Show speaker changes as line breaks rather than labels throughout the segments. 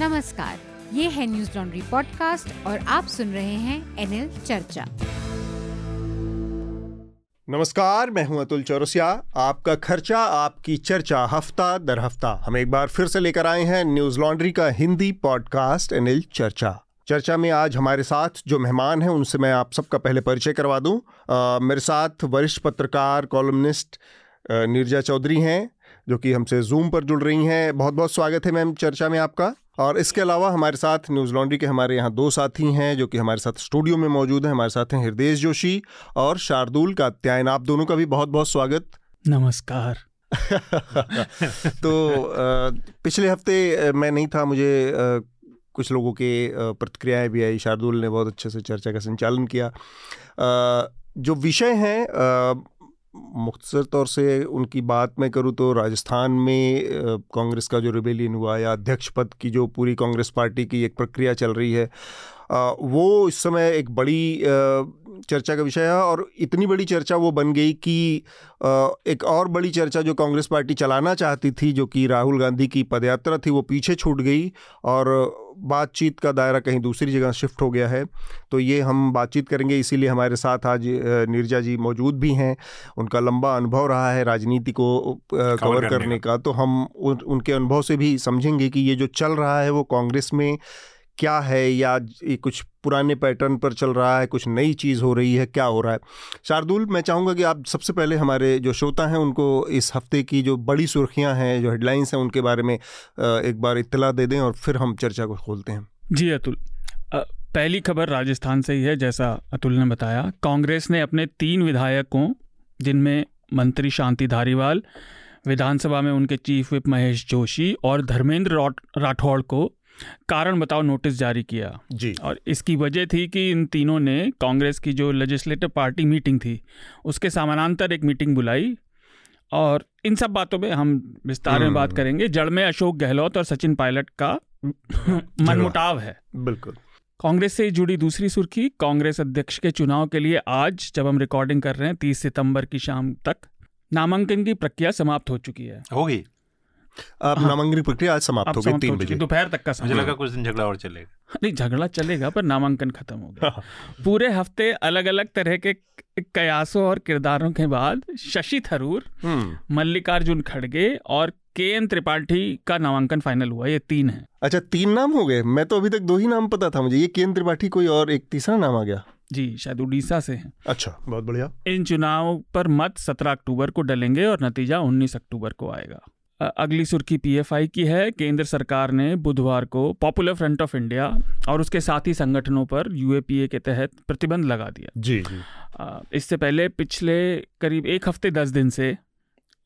नमस्कार ये है न्यूज़ लॉन्ड्री पॉडकास्ट और आप सुन रहे हैं एनएल चर्चा।
नमस्कार मैं हूँ अतुल चौरसिया। आपका खर्चा आपकी चर्चा हफ़्ता दर हफ़्ता। हम एक बार फिर से लेकर आए हैं न्यूज़ लॉन्ड्री का हिंदी पॉडकास्ट एनएल चर्चा। चर्चा में आज हमारे साथ जो मेहमान हैं उनसे मैं आप सबका पहले परिचय करवा दूँ। आ, मेरे साथ वरिष्ठ पत्रकार कॉलमनिस्ट नीरजा चौधरी हैं जो कि हमसे जूम पर जुड़ रही हैं। बहुत बहुत स्वागत है मैम चर्चा में आपका। और इसके अलावा हमारे साथ न्यूज़ लॉन्ड्री के हमारे यहाँ दो साथी हैं जो कि हमारे साथ स्टूडियो में मौजूद हैं। हमारे साथ हैं हृदय जोशी और शार्दुल कात्यायन आप दोनों का भी बहुत बहुत स्वागत।
नमस्कार।
तो पिछले हफ़्ते मैं नहीं था मुझे कुछ लोगों के प्रतिक्रियाएँ भी आई। शार्दुल ने बहुत अच्छे से चर्चा का संचालन किया। जो विषय हैं मुख्तर तौर से उनकी बात मैं करूँ तो राजस्थान में कांग्रेस का जो रिबेलियन हुआ या अध्यक्ष पद की जो पूरी कांग्रेस पार्टी की एक प्रक्रिया चल रही है वो इस समय एक बड़ी चर्चा का विषय है और इतनी बड़ी चर्चा वो बन गई कि एक और बड़ी चर्चा जो कांग्रेस पार्टी चलाना चाहती थी जो कि राहुल गांधी की पदयात्रा थी वो पीछे छूट गई और बातचीत का दायरा कहीं दूसरी जगह शिफ्ट हो गया है। तो ये हम बातचीत करेंगे इसीलिए हमारे साथ आज नीरजा जी मौजूद भी हैं। उनका लंबा अनुभव रहा है राजनीति को कवर करने का। तो हम उन, उनके अनुभव से भी समझेंगे कि ये जो चल रहा है वो कांग्रेस में क्या है या कुछ पुराने पैटर्न पर चल रहा है, कुछ नई चीज़ हो रही है, क्या हो रहा है? शार्दुल, मैं चाहूँगा कि आप सबसे पहले हमारे जो श्रोता हैं, उनको इस हफ़्ते की जो बड़ी सुर्खियाँ हैं, जो हेडलाइंस हैं, उनके बारे में एक बार इतला दे दें और फिर हम चर्चा को खोलते हैं।
जी, अतुल। पहली खबर राजस्थान से ही है, जैसा अतुल ने बताया। कांग्रेस ने अपने तीन विधायकों, जिनमें मंत्री शांति धारीवाल, विधानसभा में उनके चीफ विप महेश जोशी और धर्मेंद्र राठौड़ को कारण बताओ नोटिस जारी किया।
जी।
और इसकी वजह थी कि इन तीनों ने कांग्रेस की जो लेजिस्लेटिव पार्टी मीटिंग थी उसके समानांतर एक मीटिंग बुलाई। और इन सब बातों में हम विस्तार में बात हम्म। करेंगे। जड़ में अशोक गहलोत और सचिन पायलट का मनमुटाव है।
बिल्कुल।
कांग्रेस से जुड़ी दूसरी सुर्खी कांग्रेस अध्यक्ष के चुनाव के लिए आज जब हम रिकॉर्डिंग कर रहे हैं तीस सितंबर की शाम तक नामांकन की प्रक्रिया समाप्त हो चुकी है।
होगी। नामांकन प्रक्रिया आज समाप्त हो गई तीन बजे।
दोपहर तक का
मुझे लगा कुछ दिन झगड़ा और चलेगा।
नहीं झगड़ा चलेगा पर नामांकन खत्म हो गया। हाँ। पूरे हफ़्ते अलग अलग तरह के कयासों और किरदारों के बाद शशि थरूर हम्म। मल्लिकार्जुन खड़गे और के एन त्रिपाठी का नामांकन फाइनल हुआ। ये तीन है।
अच्छा तीन नाम हो गए? मैं तो अभी तक दो ही नाम पता था मुझे। ये के एन त्रिपाठी कोई और एक तीसरा नाम आ गया?
जी शायद उड़ीसा से हैं।
अच्छा बहुत बढ़िया।
इन चुनाव पर मत 17 अक्टूबर को डलेंगे और नतीजा 19 अक्टूबर को आएगा। अगली सुर्खी पीएफआई की है। केंद्र सरकार ने बुधवार को पॉपुलर फ्रंट ऑफ़ इंडिया और उसके साथी संगठनों पर यूएपीए के तहत प्रतिबंध लगा दिया।
जी जी।
इससे पहले पिछले करीब एक हफ़्ते दस दिन से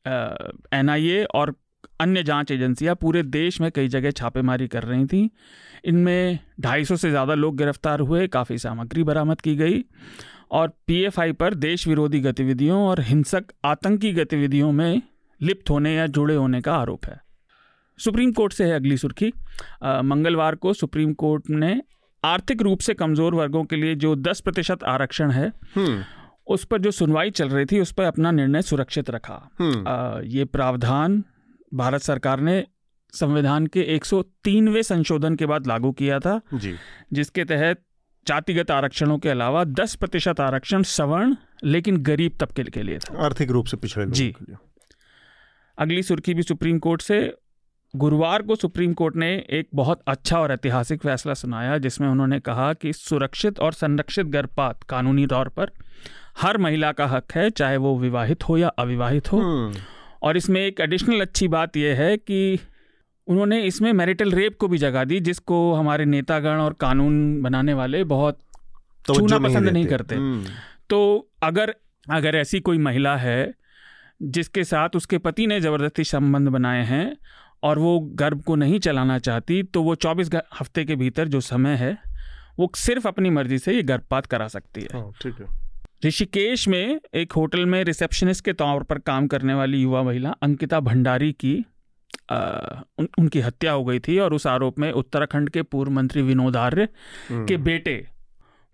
एनआईए और अन्य जाँच एजेंसियाँ पूरे देश में कई जगह छापेमारी कर रही थी। इनमें 250 से ज़्यादा लोग गिरफ़्तार हुए काफ़ी सामग्री बरामद की गई और पीएफआई पर देश विरोधी गतिविधियों और हिंसक आतंकी गतिविधियों में लिप्त होने या जुड़े होने का आरोप है। सुप्रीम कोर्ट से है अगली सुर्खी। मंगलवार को सुप्रीम कोर्ट ने आर्थिक रूप से कमज़ोर वर्गों के लिए जो 10 प्रतिशत आरक्षण है हम्म। उस पर जो सुनवाई चल रही थी उस पर अपना निर्णय सुरक्षित रखा। हम्म। आ, ये प्रावधान भारत सरकार ने संविधान के 103वें संशोधन के बाद लागू किया था।
जी।
जिसके तहत जातिगत आरक्षणों के अलावा 10 प्रतिशत आरक्षण सवर्ण लेकिन गरीब तबके के लिए था।
आर्थिक रूप से पिछड़े
जी। अगली सुर्खी भी सुप्रीम कोर्ट से गुरुवार को सुप्रीम कोर्ट ने एक बहुत अच्छा और ऐतिहासिक फैसला सुनाया जिसमें उन्होंने कहा कि सुरक्षित और संरक्षित गर्भपात कानूनी तौर पर हर महिला का हक है चाहे वो विवाहित हो या अविवाहित हो हम्म। और इसमें एक एडिशनल अच्छी बात यह है कि उन्होंने इसमें मैरिटल रेप को भी जगह दी जिसको हमारे नेतागण और कानून बनाने वाले बहुत तो छूना पसंद नहीं नहीं करते हम्म। तो अगर अगर ऐसी कोई महिला है जिसके साथ उसके पति ने ज़बरदस्ती संबंध बनाए हैं और वो गर्भ को नहीं चलाना चाहती तो वो 24 हफ़्ते के भीतर जो समय है वो सिर्फ़ अपनी मर्ज़ी से ये गर्भपात करा सकती है
हाँ, ठीक है
ऋषिकेश में एक होटल में रिसेप्शनिस्ट के तौर पर काम करने वाली युवा महिला अंकिता भंडारी की आ, उन, उनकी हत्या हो गई थी और उस आरोप में उत्तराखंड के पूर्व मंत्री विनोद आर्य हम्म। के बेटे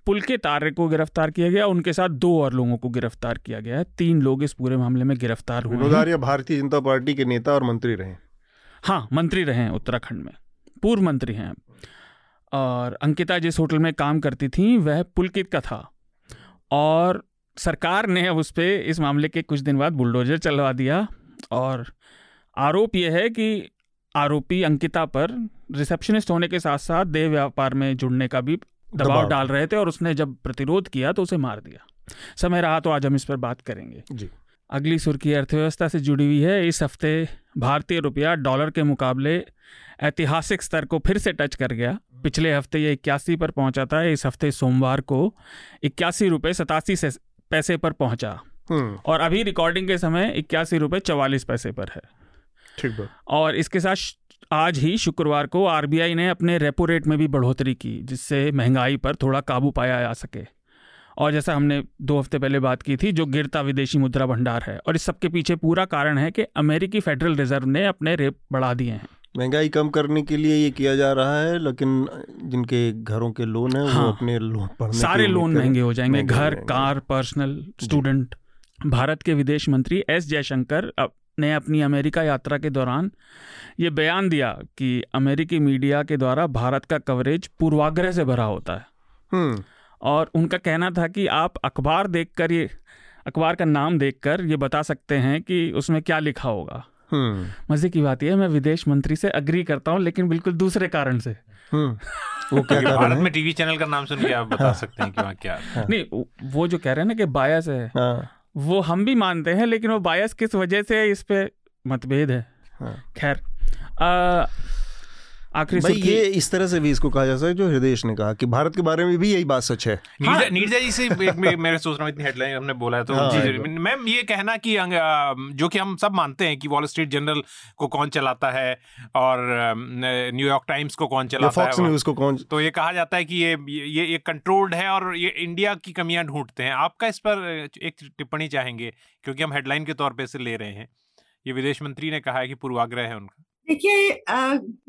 पुलके तारे को गिरफ़्तार किया गया उनके साथ दो और लोगों को गिरफ़्तार किया गया है। तीन लोग इस पूरे मामले में गिरफ़्तार हुए
भारतीय जनता पार्टी के नेता और मंत्री रहे।
हाँ मंत्री रहे उत्तराखंड में। पूर्व मंत्री हैं। और अंकिता जिस होटल में काम करती थी वह पुलकित का था। और सरकार ने अब उस पर इस मामले के कुछ दिन बाद बुलडोजर चलवा दिया। और आरोप यह है कि आरोपी अंकिता पर रिसेप्शनिस्ट होने के साथ साथ देह व्यापार में जुड़ने का भी दबाव
दबाव।
डाल रहे थे और उसने जब प्रतिरोध किया तो उसे मार दिया। समय रहा तो आज हम इस पर बात करेंगे।
जी।
अगली सुर्खी अर्थव्यवस्था से जुड़ी हुई है। इस हफ़्ते भारतीय रुपया डॉलर के मुकाबले ऐतिहासिक स्तर को फिर से टच कर गया। पिछले हफ़्ते ये इक्यासी पर पहुँचा था। इस हफ़्ते सोमवार को इक्यासी रुपये सतासी से पैसे पर पहुँचा।
हम्म।
और अभी रिकॉर्डिंग के समय इक्यासी रुपये चवालीस पैसे पर है।
ठीक
और इसके साथ आज ही शुक्रवार को आरबीआई ने अपने रेपो रेट में भी बढ़ोतरी की जिससे महँगाई पर थोड़ा काबू पाया जा सके। और जैसा हमने दो हफ़्ते पहले बात की थी जो गिरता विदेशी मुद्रा भंडार है और इस सब के पीछे पूरा कारण है कि अमेरिकी फेडरल रिज़र्व ने अपने रेप बढ़ा दिए हैं।
महँगाई कम करने के लिए ये किया जा रहा है लेकिन जिनके घरों के लोन है
हाँ।
वो अपने लोन पढ़ने
सारे लोन महँगे हो जाएँगे घर कार पर्सनल स्टूडेंट। भारत के विदेश मंत्री एस जयशंकर ने अपनी अमेरिका यात्रा के दौरान ये बयान दिया कि अमेरिकी मीडिया के द्वारा भारत का कवरेज पूर्वाग्रह से भरा होता है।
हम्म।
और उनका कहना था कि आप अखबार देखकर ये अखबार का नाम देखकर ये बता सकते हैं कि उसमें क्या लिखा होगा।
हम्म।
मज़े की बात यह है मैं विदेश मंत्री से अग्री करता हूँ लेकिन बिल्कुल दूसरे कारण से।
हम्म। वो क्या
भारत में टीवी चैनल का नाम सुन के आप बता सकते हैं कि वहाँ क्या
नहीं वो- वो जो कह रहे हैं ना कि बायस है।
हाँ।
वो हम भी मानते हैं लेकिन वो बायस किस वजह से है, इस पर मतभेद है?
हाँ।
खैर आखिरी
भाई
सुर्खी
ये इस तरह से भी इसको कहा जा सकता है जो हृदय ने कहा कि भारत के बारे में भी यही बात सच है।
नीरजा नीरजा जी से एक मैं सोच रहा हूँ इतनी हेडलाइन हमने बोला है तो
हाँ,
जी,
हाँ।
जी, मैम ये कहना कि जो कि हम सब मानते हैं कि वॉल स्ट्रीट जर्नल को कौन चलाता है और न्यूयॉर्क टाइम्स को कौन चलाता
फॉक्स
है
न्यूज़ को कौन
तो ये कहा जाता है कि ये ये ये कंट्रोल्ड है और ये इंडिया की कमियाँ ढूंढते हैं। आपका इस पर एक टिप्पणी चाहेंगे? क्योंकि हम हेडलाइन के तौर पर इसे ले रहे हैं। ये विदेश मंत्री ने कहा है कि पूर्वाग्रह है उनका।
देखिए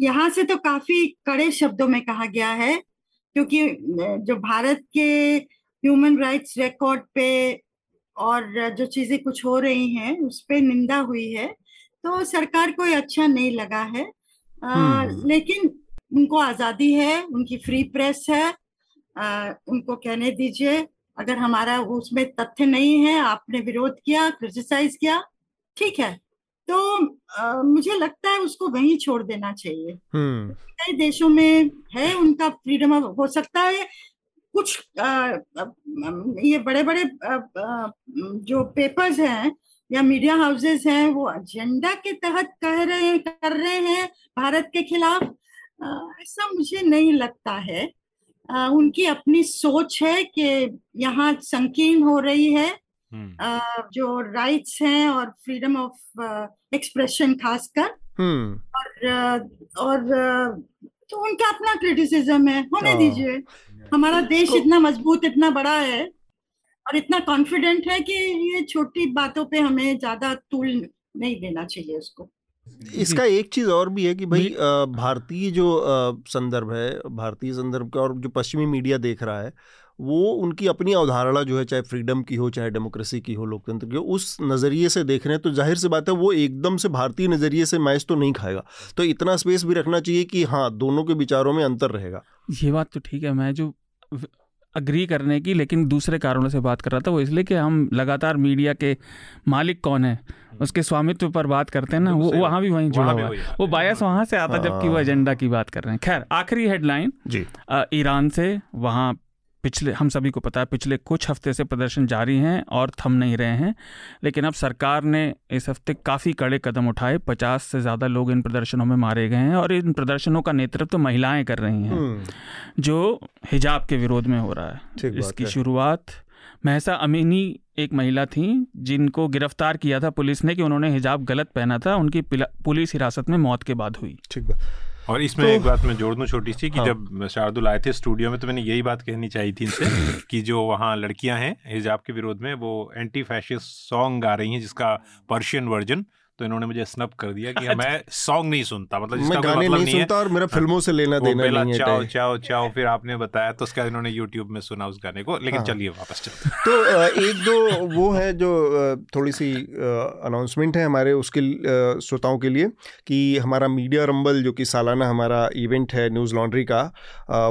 यहाँ से तो काफ़ी कड़े शब्दों में कहा गया है क्योंकि जो भारत के ह्यूमन राइट्स रिकॉर्ड पे और जो चीज़ें कुछ हो रही हैं उस पर निंदा हुई है तो सरकार को अच्छा नहीं लगा है अ,
हम्म।
लेकिन उनको आज़ादी है उनकी फ्री प्रेस है अ, उनको कहने दीजिए अगर हमारा उसमें तथ्य नहीं है आपने विरोध किया क्रिटिसाइज किया ठीक है तो अ, मुझे लगता है उसको वहीं छोड़ देना चाहिए।
हम्म।
कई देशों में है उनका फ्रीडम ऑफ़ हो सकता है कुछ अ, ये बड़े बड़े आ, जो पेपर्स हैं या मीडिया हाउसेस हैं वो एजेंडा के तहत कह रहे हैं कर रहे हैं भारत के खिलाफ। ऐसा मुझे नहीं लगता है। उनकी अपनी सोच है कि यहाँ संकीर्ण हो रही है। जो राइट्स हैं और फ्रीडम ऑफ़ एक्सप्रेशन खासकर।
हम्म।
और और तो उनका अपना क्रिटिसिज्म है होने
हाँ।
दीजिए। हमारा देश
तो-
इतना मज़बूत इतना बड़ा है और इतना कॉन्फिडेंट है कि ये छोटी बातों पे हमें ज़्यादा तूल नहीं देना चाहिए उसको।
इसका एक चीज़ और भी है कि भाई भारतीय जो संदर्भ है भारतीय संदर्भ का और जो पश्चिमी मीडिया देख रहा है वो उनकी अपनी अवधारणा जो है चाहे फ्रीडम की हो चाहे डेमोक्रेसी की हो लोकतंत्र की हो उस नज़रिए से देख रहे हैं तो ज़ाहिर सी बात है वो एकदम से भारतीय नज़रिए से मैच तो नहीं खाएगा। तो इतना स्पेस भी रखना चाहिए कि हाँ दोनों के विचारों में अंतर रहेगा।
ये बात तो ठीक है मैं जो अग्री करने की लेकिन दूसरे कारणों से बात कर रहा था वो इसलिए कि हम लगातार मीडिया के मालिक कौन है? उसके स्वामित्व पर बात करते हैं ना वो वहाँ भी वहीं जुड़ा हुआ है। वो बायस वहाँ से आता जबकि वो
हाँ।
एजेंडा की बात कर रहे हैं। खैर आखिरी हेडलाइन
जी।
ईरान से वहाँ पिछले हम सभी को पता है पिछले कुछ हफ़्ते से प्रदर्शन जारी हैं और थम नहीं रहे हैं लेकिन अब सरकार ने इस हफ़्ते काफ़ी कड़े कदम उठाए पचास से ज़्यादा लोग इन प्रदर्शनों में मारे गए हैं और इन प्रदर्शनों का नेतृत्व तो महिलाएँ कर रही हैं
हम्म।
जो हिजाब के विरोध में हो रहा है। इसकी। शुरुआत महसा अमीनी एक महिला थी जिनको गिरफ़्तार किया था पुलिस ने कि उन्होंने हिजाब गलत पहना था उनकी पुलिस हिरासत में मौत के बाद हुई।
ठीक बात।
और इसमें
तो-
एक बात मैं जोड़ दूँ छोटी सी कि
हाँ।
जब शार्दुल आए थे स्टूडियो में तो मैंने यही बात कहनी चाहिए थी इनसे कि जो वहाँ लड़कियाँ हैं हिजाब के विरोध में वो एंटी फैशिस्ट सॉन्ग गा रही हैं जिसका पर्शियन वर्जन तो इन्होंने मुझे स्नप कर दिया कि मैं सॉन्ग नहीं सुनता मतलब
मैं गाने
मतलब
नहीं नहीं सुनता और मेरा फ़िल्मों से लेना देना नहीं है
चाओ चाओ चाओ फिर आपने बताया तो उसके इन्होंने यूट्यूब में सुना उस गाने को लेकिन हाँ। चलिए वापस चलते
तो एक दो वो है जो थोड़ी सी अनाउंसमेंट है हमारे उसके श्रोताओं के लिए कि हमारा मीडिया रंबल जो कि सालाना हमारा इवेंट है न्यूज़ लॉन्ड्री का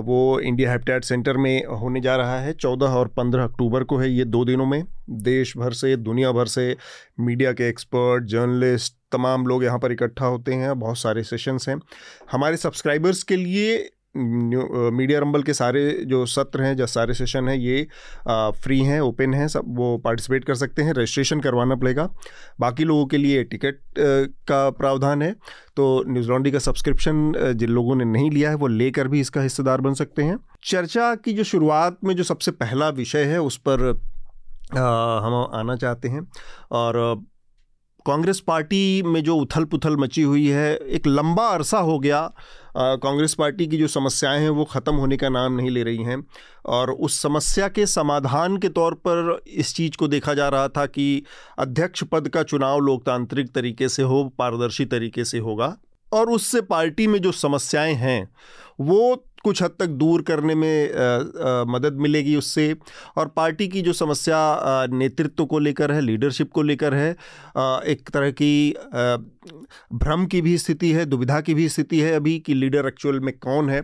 वो इंडिया हैप्टेट सेंटर में होने जा रहा है। चौदह और पंद्रह अक्टूबर को है ये दो दिनों में। देश भर से दुनिया भर से मीडिया के एक्सपर्ट जर्नलिस्ट तमाम लोग यहाँ पर इकट्ठा होते हैं बहुत सारे सेशंस हैं। हमारे सब्सक्राइबर्स के लिए मीडिया रंबल के सारे जो सत्र हैं जो सारे सेशन हैं ये आ, फ्री हैं ओपन हैं सब वो पार्टिसिपेट कर सकते हैं रजिस्ट्रेशन करवाना पड़ेगा। बाकी लोगों के लिए टिकट का प्रावधान है तो न्यूज़ लॉन्ड्री का सब्सक्रिप्शन जिन लोगों ने नहीं लिया है वो लेकर भी इसका हिस्सेदार बन सकते हैं। चर्चा की जो शुरुआत में जो सबसे पहला विषय है उस पर हम आना चाहते हैं। और कांग्रेस पार्टी में जो उथल पुथल मची हुई है, एक लंबा अरसा हो गया। कांग्रेस पार्टी की जो समस्याएँ हैं, वो ख़त्म होने का नाम नहीं ले रही हैं। और उस समस्या के समाधान के तौर पर इस चीज़ को देखा जा रहा था कि अध्यक्ष पद का चुनाव लोकतांत्रिक तरीके से हो, पारदर्शी तरीके से होगा। और उससे पार्टी में जो समस्याएँ हैं, वो कुछ हद तक दूर करने में आ, आ, मदद मिलेगी उससे। और पार्टी की जो समस्या नेतृत्व को लेकर है लीडरशिप को लेकर है आ, एक तरह की भ्रम की भी स्थिति है दुविधा की भी स्थिति है अभी कि लीडर एक्चुअल में कौन है।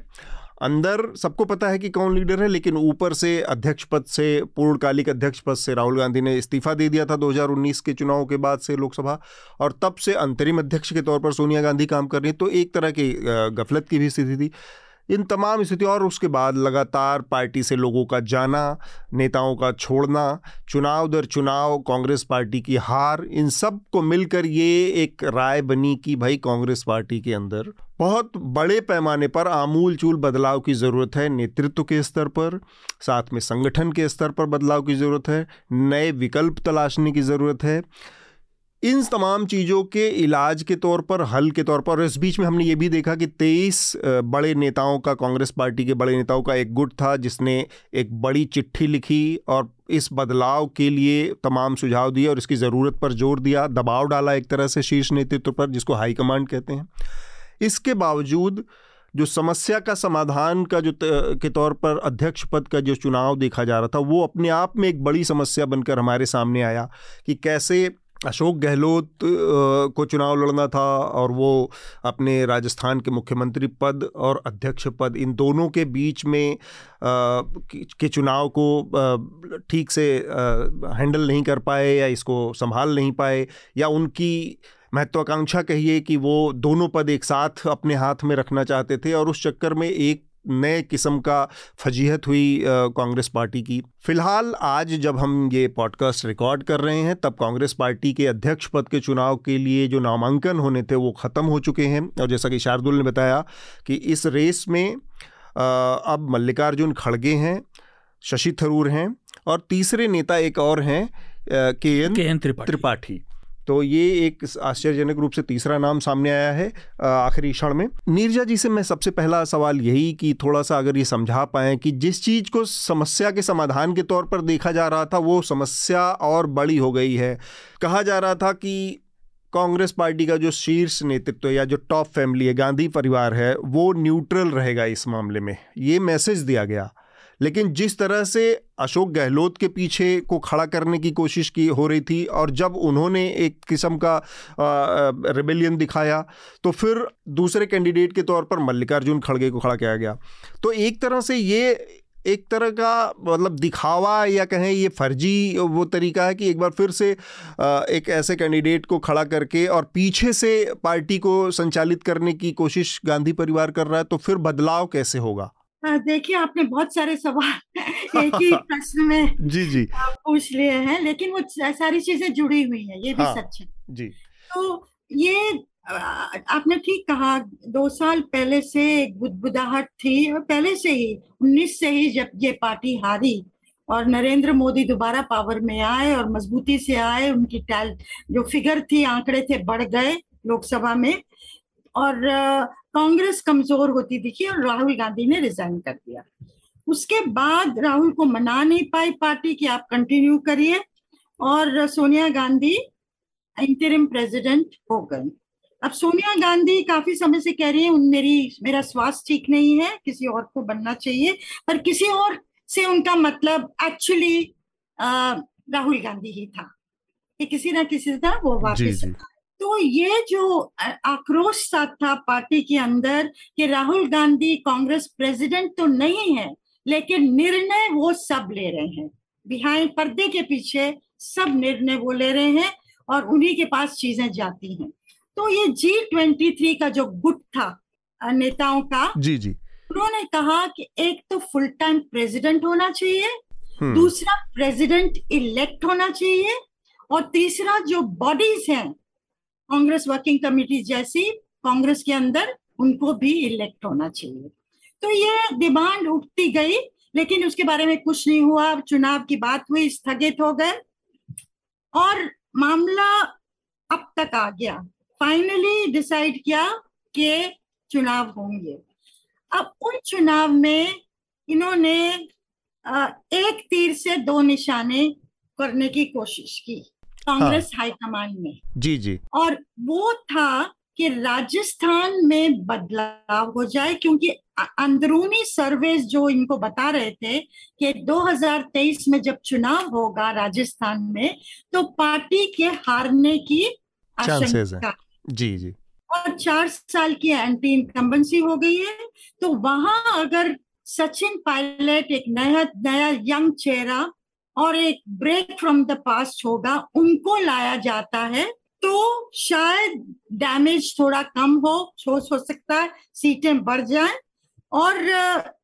अंदर सबको पता है कि कौन लीडर है लेकिन ऊपर से अध्यक्ष पद से पूर्णकालिक अध्यक्ष पद से राहुल गांधी ने इस्तीफा दे दिया था 2019 के चुनाव के बाद से लोकसभा और तब से अंतरिम अध्यक्ष के तौर पर सोनिया गांधी काम कर रही तो एक तरह की गफलत की भी स्थिति थी। इन तमाम स्थिति और उसके बाद लगातार पार्टी से लोगों का जाना, नेताओं का छोड़ना, चुनाव दर चुनाव, कांग्रेस पार्टी की हार, इन सबको मिलकर ये एक राय बनी कि भाई कांग्रेस पार्टी के अंदर बहुत बड़े पैमाने पर आमूल चूल बदलाव की ज़रूरत है, नेतृत्व के स्तर पर, साथ में संगठन के स्तर पर बदलाव की ज़रूरत है, नए विकल्प तलाशने की ज़रूरत है। इन तमाम चीज़ों के इलाज के तौर पर, हल के तौर पर इस बीच में हमने ये भी देखा कि तेईस बड़े नेताओं का, कांग्रेस पार्टी के बड़े नेताओं का एक गुट था, जिसने एक बड़ी चिट्ठी लिखी और इस बदलाव के लिए तमाम सुझाव दिए और इसकी ज़रूरत पर ज़ोर दिया, दबाव डाला एक तरह से शीर्ष नेतृत्व पर, जिसको हाईकमांड कहते हैं। इसके बावजूद, जो समस्या का समाधान का जो के तौर पर अध्यक्ष पद का जो चुनाव देखा जा रहा था, वो अपने आप में एक बड़ी समस्या बनकर हमारे सामने आया कि कैसे अशोक गहलोत को चुनाव लड़ना था और वो अपने राजस्थान के मुख्यमंत्री पद और अध्यक्ष पद, इन दोनों के बीच में के चुनाव को ठीक से हैंडल नहीं कर पाए या इसको संभाल नहीं पाए या उनकी महत्वाकांक्षा कहिए कि वो दोनों पद एक साथ अपने हाथ में रखना चाहते थे और उस चक्कर में एक नए किस्म का फजीहत हुई कांग्रेस पार्टी की। फ़िलहाल आज जब हम ये पॉडकास्ट रिकॉर्ड कर रहे हैं तब कांग्रेस पार्टी के अध्यक्ष पद के चुनाव के लिए जो नामांकन होने थे वो ख़त्म हो चुके हैं। और जैसा कि शार्दुल ने बताया कि इस रेस में अब मल्लिकार्जुन खड़गे हैं शशि थरूर हैं और तीसरे नेता एक और हैं के एन त्रिपाठी। तो ये एक आश्चर्यजनक रूप से तीसरा नाम सामने आया है आखिरी क्षण में। नीरजा जी से मैं सबसे पहला सवाल यही कि थोड़ा सा अगर ये समझा पाएँ कि जिस चीज़ को समस्या के समाधान के तौर पर देखा जा रहा था, वो समस्या और बड़ी हो गई है। कहा जा रहा था कि कांग्रेस पार्टी का जो शीर्ष नेतृत्व या जो टॉप फैमिली है, गांधी परिवार है, वो न्यूट्रल रहेगा इस मामले में। ये मैसेज दिया गया। लेकिन जिस तरह से अशोक गहलोत के पीछे को खड़ा करने की कोशिश की हो रही थी और जब उन्होंने एक किस्म का रिबेलियन दिखाया तो फिर दूसरे कैंडिडेट के तौर पर मल्लिकार्जुन खड़गे को खड़ा किया गया। तो एक तरह से ये, एक तरह का मतलब दिखावा या कहें ये फर्जी वो तरीका है कि एक बार फिर से एक ऐसे कैंडिडेट को खड़ा करके और पीछे से पार्टी को संचालित करने की कोशिश गांधी परिवार कर रहा है तो फिर बदलाव कैसे होगा?
देखिए आपने बहुत सारे सवाल एक ही प्रश्न में
जी जी।
पूछ लिए हैं लेकिन वो सारी चीज़ें जुड़ी हुई हैं ये भी हाँ, सच है।
जी।
तो ये आपने ठीक कहा दो साल पहले से एक बुदबुदाहट थी और पहले से ही उन्नीस से ही जब ये पार्टी हारी और नरेंद्र मोदी दोबारा पावर में आए और मजबूती से आए उनकी टैल जो फिगर थी आंकड़े थे बढ़ गए लोकसभा में और कांग्रेस कमज़ोर होती दिखी और राहुल गांधी ने रिजाइन कर दिया। उसके बाद राहुल को मना नहीं पाई पार्टी कि आप कंटिन्यू करिए और सोनिया गांधी इंटरिम प्रेसिडेंट हो गई। अब सोनिया गांधी काफ़ी समय से कह रही है उन मेरी मेरा स्वास्थ्य ठीक नहीं है किसी और को बनना चाहिए। पर किसी और से उनका मतलब एक्चुअली राहुल गांधी ही था। कि किसी ना किसी तरह वो वापस तो ये जो आक्रोश सा था पार्टी के अंदर कि राहुल गांधी कांग्रेस प्रेसिडेंट तो नहीं है लेकिन निर्णय वो सब ले रहे हैं। बिहाइंड पर्दे के पीछे सब निर्णय वो ले रहे हैं और उन्हीं के पास चीज़ें जाती हैं। तो ये जी ट्वेंटी थ्री का जो गुट था नेताओं का
जी जी।
उन्होंने कहा कि एक तो फुल टाइम प्रेसिडेंट होना चाहिए हम्म। दूसरा प्रेसिडेंट इलेक्ट होना चाहिए और तीसरा जो बॉडीज हैं कांग्रेस वर्किंग कमेटी जैसी कांग्रेस के अंदर उनको भी इलेक्ट होना चाहिए। तो ये डिमांड उठती गई, लेकिन उसके बारे में कुछ नहीं हुआ। चुनाव की बात हुई, स्थगित हो गए और मामला अब तक आ गया। फाइनली डिसाइड किया कि चुनाव होंगे। अब उन चुनाव में इन्होंने एक तीर से दो निशाने करने की कोशिश की। कांग्रेस हाँ। हाईकमान ने
जी जी।
और वो था कि राजस्थान में बदलाव हो जाए क्योंकि अंदरूनी सर्वेस जो इनको बता रहे थे कि 2023 में जब चुनाव होगा राजस्थान में तो पार्टी के हारने की
आशंका। जी जी।
और चार साल की एंटी इनकम्बेंसी हो गई है तो वहाँ अगर सचिन पायलट एक नया नया यंग चेहरा और एक ब्रेक फ्रॉम द पास्ट होगा उनको लाया जाता है तो शायद डैमेज थोड़ा कम हो हो सकता है सीटें बढ़ जाए और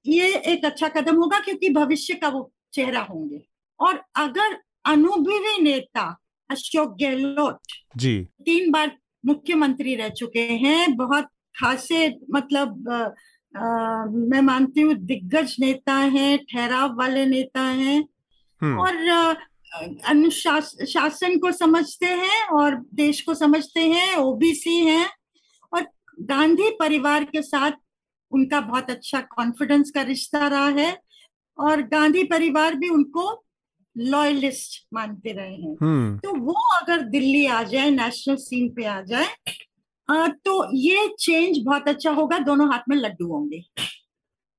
ये एक अच्छा कदम होगा क्योंकि भविष्य का वो चेहरा होंगे और अगर अनुभवी नेता अशोक गहलोत
जी
तीन बार मुख्यमंत्री रह चुके हैं बहुत खासे मतलब आ, आ, मैं मानती हूँ दिग्गज नेता हैं ठहराव वाले नेता हैं। और अनुशासन को समझते हैं और देश को समझते हैं ओबीसी हैं और गांधी परिवार के साथ उनका बहुत अच्छा कॉन्फिडेंस का रिश्ता रहा है और गांधी परिवार भी उनको लॉयलिस्ट मानते रहे हैं।
हम्म।
तो वो अगर दिल्ली आ जाए नेशनल सीन पे आ जाए आ, तो ये चेंज बहुत अच्छा होगा दोनों हाथ में लड्डू होंगे।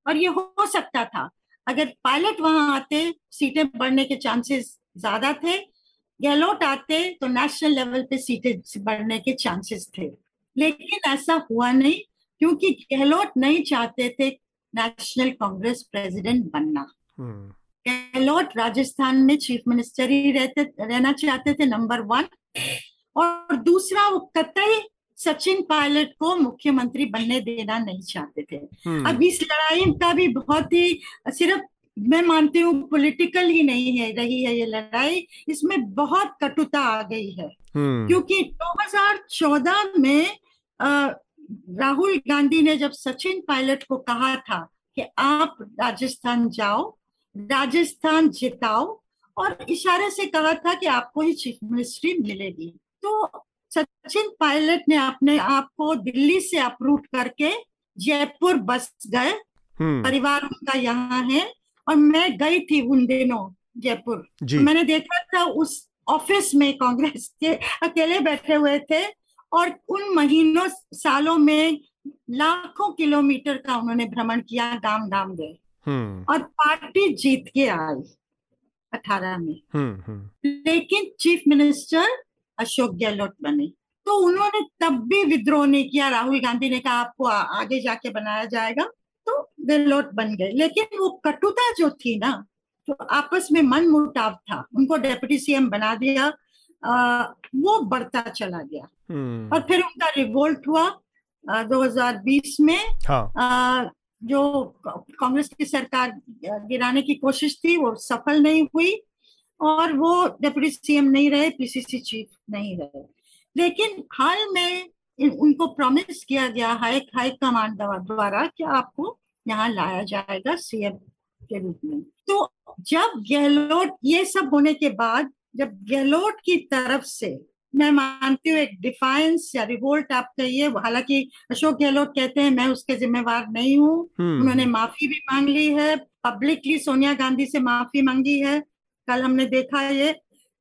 और ये हो सकता था। अगर पायलट वहाँ आते सीटें बढ़ने के चांसेस ज़्यादा थे गहलोत आते तो नेशनल लेवल पे सीटें बढ़ने के चांसेस थे। लेकिन ऐसा हुआ नहीं क्योंकि गहलोत नहीं चाहते थे नेशनल कांग्रेस प्रेसिडेंट बनना।
हम्म।
गहलोत राजस्थान में चीफ मिनिस्टर ही रहते रहना चाहते थे नंबर वन और दूसरा वो कतई सचिन पायलट को मुख्यमंत्री बनने देना नहीं चाहते थे हम्म। अब इस लड़ाई का भी बहुत ही सिर्फ़ मैं मानती हूँ पॉलिटिकल ही नहीं है रही है ये लड़ाई इसमें बहुत कटुता आ गई है
हम्म।
क्योंकि 2014 में आ, राहुल गांधी ने जब सचिन पायलट को कहा था कि आप राजस्थान जाओ राजस्थान जिताओ और इशारे से कहा था कि आपको ही चीफ मिनिस्ट्री मिलेगी तो सचिन पायलट ने अपने आप को दिल्ली से अप्रूव करके जयपुर बस गए
हम्म।
परिवार उनका यहाँ है और मैं गई थी उन दिनों जयपुर
जी।
मैंने देखा था उस ऑफ़िस में कांग्रेस के अकेले बैठे हुए थे और उन महीनों सालों में लाखों किलोमीटर का उन्होंने भ्रमण किया गाँव गाँव गए
हम्म।
और पार्टी जीत के आई अठारह में
हम्म,
लेकिन चीफ मिनिस्टर अशोक गहलोत बने। तो उन्होंने तब भी विद्रोह नहीं किया। राहुल गांधी ने कहा आपको आगे जाके बनाया जाएगा। तो गहलोत बन गए। लेकिन वो कटुता जो थी ना तो आपस में मन मुटाव था। उनको डेप्यूटी सीएम बना दिया। आ, वो बढ़ता चला गया।
हम्म।
और फिर उनका रिवोल्ट हुआ आ, 2020 में।
हाँ.
आ, जो कांग्रेस की सरकार गिराने की कोशिश थी वो सफल नहीं हुई। और वो डेप्यूटी सीएम नहीं रहे पीसीसी चीफ नहीं रहे। लेकिन हाल में उनको प्रॉमिस किया गया हाई हाई कमांड द्वारा कि आपको यहाँ लाया जाएगा सीएम के रूप में। तो जब गहलोत ये सब होने के बाद जब गहलोत की तरफ़ से मैं मानती हूँ एक डिफाइंस या रिवोल्ट आप कहिए हालाँकि अशोक गहलोत कहते हैं मैं उसके जिम्मेवार नहीं हूँ।
हम्म।
उन्होंने माफ़ी भी मांग ली है पब्लिकली सोनिया गांधी से माफ़ी मांगी है। कल हमने देखा ये।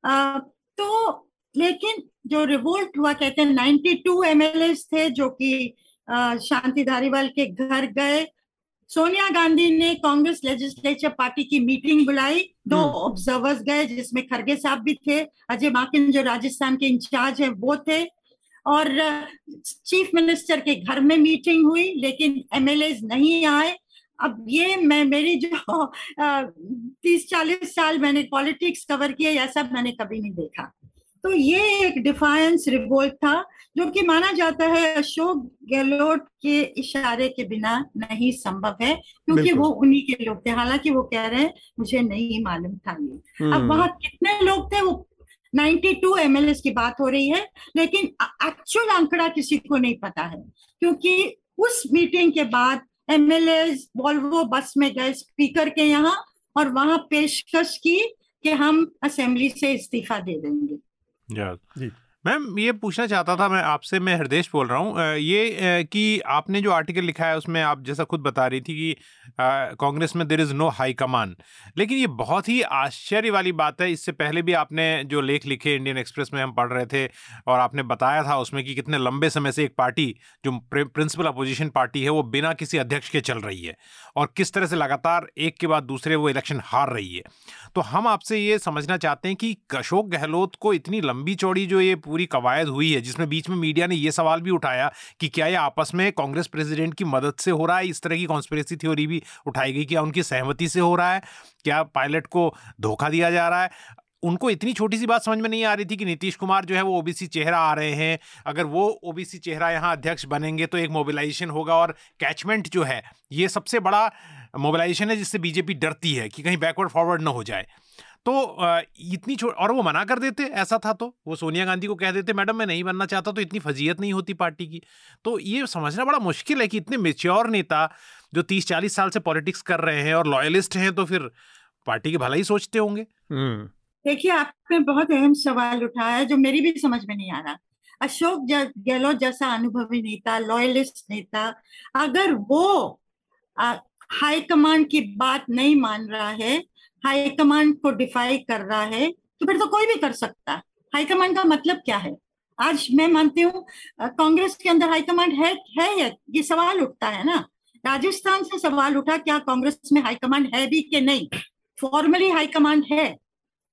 आ, तो लेकिन जो रिवोल्ट हुआ कहते हैं 92 एमएलए थे जो कि शांति धारीवाल के घर गए। सोनिया गांधी ने कांग्रेस लेजिस्लेचर पार्टी की मीटिंग बुलाई। दो ऑब्जर्वर्स गए जिसमें खरगे साहब भी थे। अजय माकिन जो राजस्थान के इंचार्ज है वो थे। और चीफ मिनिस्टर के घर में मीटिंग हुई लेकिन एमएलए नहीं आए। अब ये मैं मेरी जो तीस चालीस साल मैंने पॉलिटिक्स कवर किया ऐसा मैंने कभी नहीं देखा। तो ये एक डिफायंस रिवोल्ट था जो कि माना जाता है अशोक गहलोत के इशारे के बिना नहीं संभव है क्योंकि वो उन्हीं के लोग थे। हालाँकि वो कह रहे हैं मुझे नहीं मालूम था ये। अब हम्म। वहाँ कितने लोग थे वो 92 एमएलए की बात हो रही है लेकिन एक्चुअल आंकड़ा किसी को नहीं पता है क्योंकि उस मीटिंग के बाद एमएलए वॉल्वो बस में गए स्पीकर के यहाँ और वहाँ पेशकश की कि हम असेंबली से इस्तीफा दे देंगे।
जी। मैम, ये पूछना चाहता था मैं आपसे, मैं हृदय बोल रहा हूँ। ये कि आपने जो आर्टिकल लिखा है उसमें आप जैसा खुद बता रही थी कि कांग्रेस में there is no high command लेकिन ये बहुत ही आश्चर्य वाली बात है, इससे पहले भी आपने जो लेख लिखे इंडियन एक्सप्रेस में हम पढ़ रहे थे और आपने बताया था उसमें कि कितने लंबे समय से एक पार्टी, जो प्रिंसिपल अपोजिशन पार्टी है, वो बिना किसी अध्यक्ष के चल रही है और किस तरह से लगातार एक के बाद दूसरे वो इलेक्शन हार रही है। तो हम आपसे ये समझना चाहते हैं कि अशोक गहलोत को इतनी लंबी चौड़ी जो ये पूरी कवायद हुई है, जिसमें बीच में मीडिया ने ये सवाल भी उठाया कि क्या ये आपस में कांग्रेस प्रेसिडेंट की मदद से हो रहा है? इस तरह की कॉन्स्परेसी थ्योरी भी उठाई गई क्या उनकी सहमति से हो रहा है? क्या पायलट को धोखा दिया जा रहा है? उनको इतनी छोटी सी बात समझ में नहीं आ रही थी कि नीतीश कुमार जो है वो ओबीसी चेहरा आ रहे हैं। अगर वो ओबीसी चेहरा यहाँ अध्यक्ष बनेंगे तो एक मोबिलाइजेशन होगा और कैचमेंट जो है, ये सबसे बड़ा मोबिलाइजेशन है जिससे बीजेपी डरती है कि कहीं बैकवर्ड फॉरवर्ड ना हो जाए। तो इतनी छोट और वो मना कर देते ऐसा था तो। वो सोनिया गांधी को कह देते मैडम मैं नहीं बनना चाहता तो इतनी फजीयत नहीं होती पार्टी की। तो ये समझना बड़ा मुश्किल है कि इतने मेच्योर नेता जो तीस चालीस साल से पॉलिटिक्स कर रहे हैं और लॉयलिस्ट हैं तो फिर पार्टी की भला ही सोचते होंगे।
हम्म। देखिए आपने बहुत अहम सवाल उठाया जो मेरी भी समझ में नहीं आ रहा। अशोक गहलोत जैसा अनुभवी नेता लॉयलिस्ट नेता अगर वो हाईकमान की बात नहीं मान रहा है हाईकमान को डिफाई कर रहा है तो फिर तो कोई भी कर सकता है। हाईकमान का मतलब क्या है? आज मैं मानती हूँ कांग्रेस के अंदर हाईकमांड है है या ये सवाल उठता है ना? राजस्थान से सवाल उठा, क्या कांग्रेस में हाईकमांड है भी कि नहीं? फॉर्मली हाईकमांड है,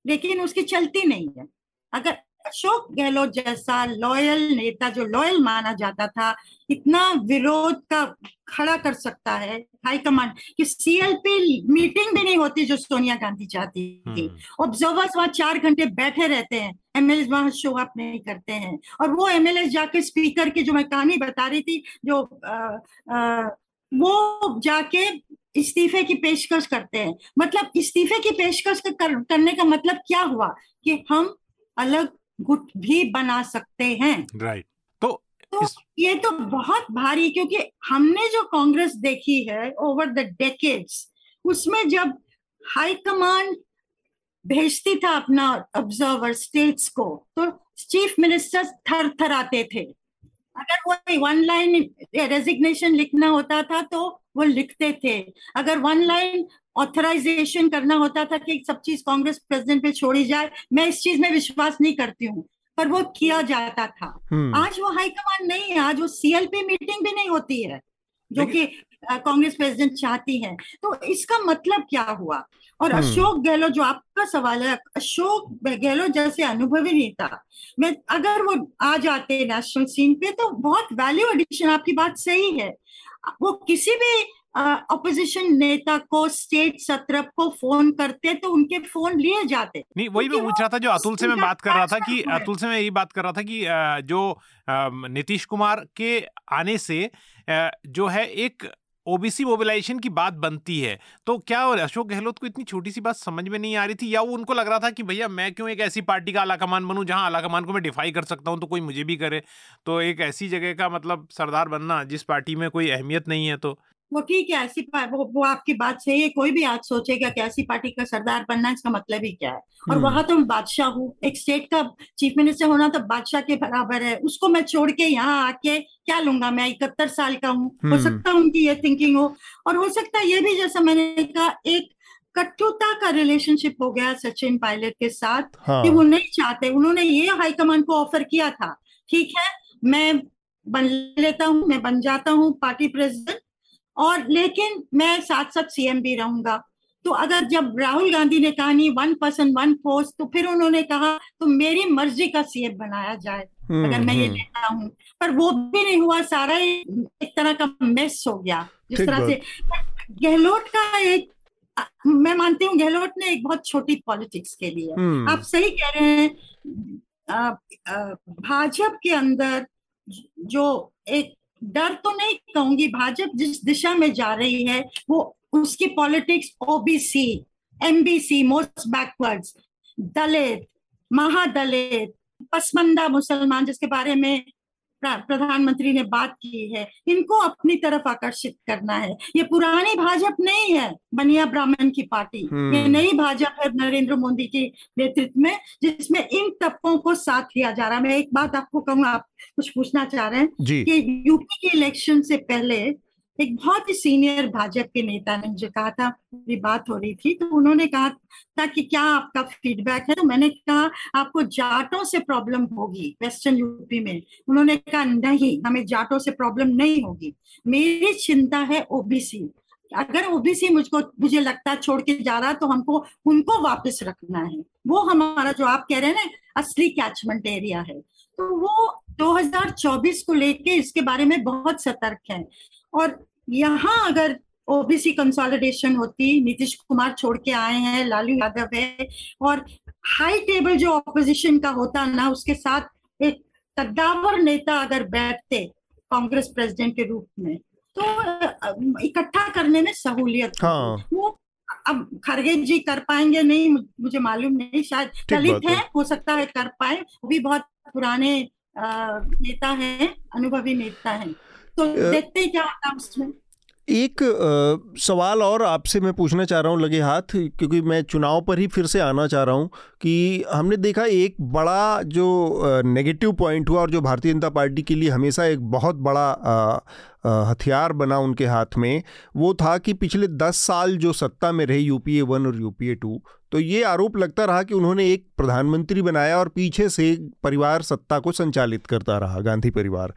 लेकिन उसकी चलती नहीं है। अगर अशोक गहलोत जैसा लॉयल नेता, जो लॉयल माना जाता था, इतना विरोध का खड़ा कर सकता है हाईकमांड कि सीएलपी मीटिंग भी नहीं होती जो सोनिया गांधी चाहती थी। Observers hmm. वहाँ चार घंटे बैठे रहते हैं एमएलए वहाँ शो अप नहीं करते हैं। और वो एमएलए जाके स्पीकर की जो मैं कहानी बता रही थी जो आ, आ, वो जाके इस्तीफे की पेशकश करते हैं। मतलब इस्तीफे की पेशकश कर, करने का मतलब क्या हुआ? कि हम अलग गुट भी बना सकते हैं।
राइट
तो, तो. ये तो बहुत भारी क्योंकि हमने जो कांग्रेस देखी है ओवर द डेकेड्स उसमें जब हाईकमांड भेजती था अपना ऑब्जर्वर स्टेट्स को तो चीफ मिनिस्टर थर थर आते थे अगर वो वन लाइन रेजिग्नेशन लिखना होता था तो वो लिखते थे अगर वन लाइन ऑथराइजेशन करना होता था कि सब चीज़ कांग्रेस प्रेसिडेंट पे छोड़ी जाए मैं इस चीज़ में विश्वास नहीं करती हूँ पर वो किया जाता था हम्म। आज वो हाईकमान नहीं है आज वो सीएलपी मीटिंग भी नहीं होती है जो कि कांग्रेस प्रेसिडेंट चाहती है तो इसका मतलब क्या हुआ और हम्म। अशोक गहलोत जो आपका सवाल है अशोक गहलोत जैसे अनुभवी नेता मैं अगर वो आ जाते नेशनल सीन पे तो बहुत वैल्यू एडिशन आपकी बात सही है वो किसी भी अपोजिशन नेता को स्टेट सत्र को फ़ोन करते तो उनके फ़ोन लिए जाते।
नहीं वही मैं पूछ रहा था जो अतुल से मैं बात कर रहा था कि अतुल से मैं यही बात कर रहा था कि जो नीतीश कुमार के आने से जो है एक ओबीसी मोबिलाइजेशन की बात बनती है। तो क्या और अशोक गहलोत को इतनी छोटी सी बात समझ में नहीं आ रही थी? या वो उनको लग रहा था कि भैया मैं क्यों एक ऐसी पार्टी का आलाकमान बनूं जहाँ आलाकमान को मैं डिफाई कर सकता हूँ तो कोई मुझे भी करे? तो एक ऐसी जगह का मतलब सरदार बनना जिस पार्टी में कोई अहमियत नहीं है तो।
वो ठीक है ऐसी वो, वो आपकी बात सही है कोई भी आज सोचेगा कि ऐसी पार्टी का सरदार बनना इसका मतलब ही क्या है और हम्म। वहाँ तो मैं बादशाह हूँ एक स्टेट का चीफ मिनिस्टर होना तो बादशाह के बराबर है उसको मैं छोड़ के यहाँ आके क्या लूँगा मैं इकहत्तर साल का हूँ हो हम्म। सकता है उनकी ये थिंकिंग हो और हो सकता है ये भी जैसा मैंने कहा एक कटुता का रिलेशनशिप हो गया सचिन पायलट के साथ
हाँ
कि वो नहीं चाहते उन्होंने ये हाईकमान को ऑफ़र किया था ठीक है मैं बन लेता हूँ मैं बन जाता हूँ पार्टी प्रेसिडेंट और लेकिन मैं साथ साथ सीएम भी रहूँगा। तो अगर जब राहुल गांधी ने कहा नहीं वन पर्सन वन पोस्ट तो फिर उन्होंने कहा तो मेरी मर्ज़ी का सीएम बनाया जाए
हम्म,
अगर मैं ये
हम्म,
लेता हूँ। पर वो भी नहीं हुआ सारा ही एक तरह का मेस हो गया जिस तरह से गहलोत का एक मैं मानती हूँ गहलोत ने एक बहुत छोटी पॉलिटिक्स के लिए।
हम्म,
आप सही कह रहे हैं भाजपा के अंदर जो एक डर तो नहीं कहूँगी, भाजपा जिस दिशा में जा रही है, वो उसकी politics OBC MBC most backwards Dalit, Mahadalit, Pasmanda मुसलमान जिसके बारे में प्रधानमंत्री ने बात की है। इनको अपनी तरफ़ आकर्षित करना है। ये पुरानी भाजपा नहीं है बनिया ब्राह्मण की पार्टी।
हम्म।
ये नई भाजपा है नरेंद्र मोदी के नेतृत्व में जिसमें इन तबकों को साथ लिया जा रहा है। मैं एक बात आपको कहूँगा आप कुछ पूछना चाह रहे हैं कि यूपी के इलेक्शन से पहले एक बहुत ही सीनियर भाजपा के नेता ने मुझे कहा था, मेरी बात हो रही थी तो उन्होंने कहा था कि क्या आपका फीडबैक है? तो मैंने कहा, आपको जाटों से प्रॉब्लम होगी वेस्टर्न यूपी में। उन्होंने कहा, नहीं, हमें जाटों से प्रॉब्लम नहीं होगी। मेरी चिंता है ओबीसी अगर ओबीसी मुझको, मुझे लगता छोड़ के जा रहा तो हमको, उनको वापस रखना है। वो हमारा, जो आप कह रहे हैं ना, असली कैचमेंट एरिया है। तो वो 2024 को लेके इसके बारे में बहुत सतर्क है। और यहाँ अगर ओबीसी कंसोलिडेशन होती नीतीश कुमार छोड़ के आए हैं लालू यादव है और हाई टेबल जो ऑपोजिशन का होता ना उसके साथ एक कद्दावर नेता अगर बैठते कांग्रेस प्रेसिडेंट के रूप में तो इकट्ठा करने में सहूलियत
हाँ।
वो अब खरगे जी कर पाएँगे नहीं मुझे मालूम नहीं शायद दलित
है।
है। हो सकता है कर पाए वो भी बहुत पुराने नेता है अनुभवी नेता हैं। तो देखते हैं क्या होता है उसमें।
एक आ, सवाल और आपसे मैं पूछना चाह रहा हूँ लगे हाथ क्योंकि मैं चुनाव पर ही फिर से आना चाह रहा हूँ कि हमने देखा एक बड़ा जो नेगेटिव पॉइंट हुआ और जो भारतीय जनता पार्टी के लिए हमेशा एक बहुत बड़ा अ, हथियार बना उनके हाथ में, वो था कि पिछले दस साल जो सत्ता में रहे यूपीए वन और यूपीए टू तो ये आरोप लगता रहा कि उन्होंने एक प्रधानमंत्री बनाया और पीछे से परिवार सत्ता को संचालित करता रहा, गांधी परिवार।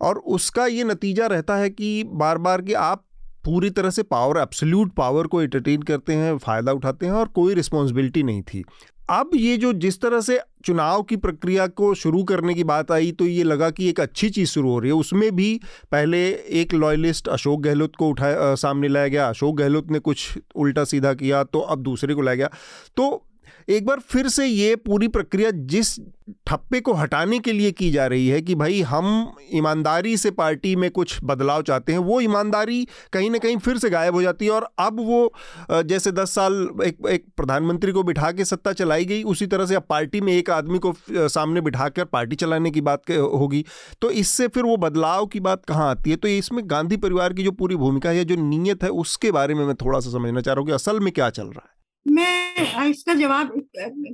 और उसका ये नतीजा रहता है कि बार बार कि आप पूरी तरह से पावर एब्सोल्यूट पावर को एंटरटेन करते हैं, फ़ायदा उठाते हैं और कोई रिस्पॉन्सिबिलिटी नहीं थी। अब ये जो जिस तरह से चुनाव की प्रक्रिया को शुरू करने की बात आई तो ये लगा कि एक अच्छी चीज़ शुरू हो रही है। उसमें भी पहले एक लॉयलिस्ट अशोक गहलोत को उठाया सामने लाया गया। अशोक गहलोत ने कुछ उल्टा सीधा किया तो अब दूसरे को लाया गया। तो एक बार फिर से ये पूरी प्रक्रिया जिस ठप्पे को हटाने के लिए की जा रही है कि भाई हम ईमानदारी से पार्टी में कुछ बदलाव चाहते हैं, वो ईमानदारी कहीं ना कहीं फिर से गायब हो जाती है और अब वो जैसे दस साल एक एक प्रधानमंत्री को बिठा के सत्ता चलाई गई, उसी तरह से अब पार्टी में एक आदमी को सामने बिठा कर पार्टी चलाने की बात होगी। तो इससे फिर वो बदलाव की बात कहाँ आती है? तो इसमें गांधी परिवार की जो पूरी भूमिका है जो नीयत है, उसके बारे में मैं थोड़ा सा समझना चाह रहा हूँ कि असल में क्या चल रहा है।
मैं इसका जवाब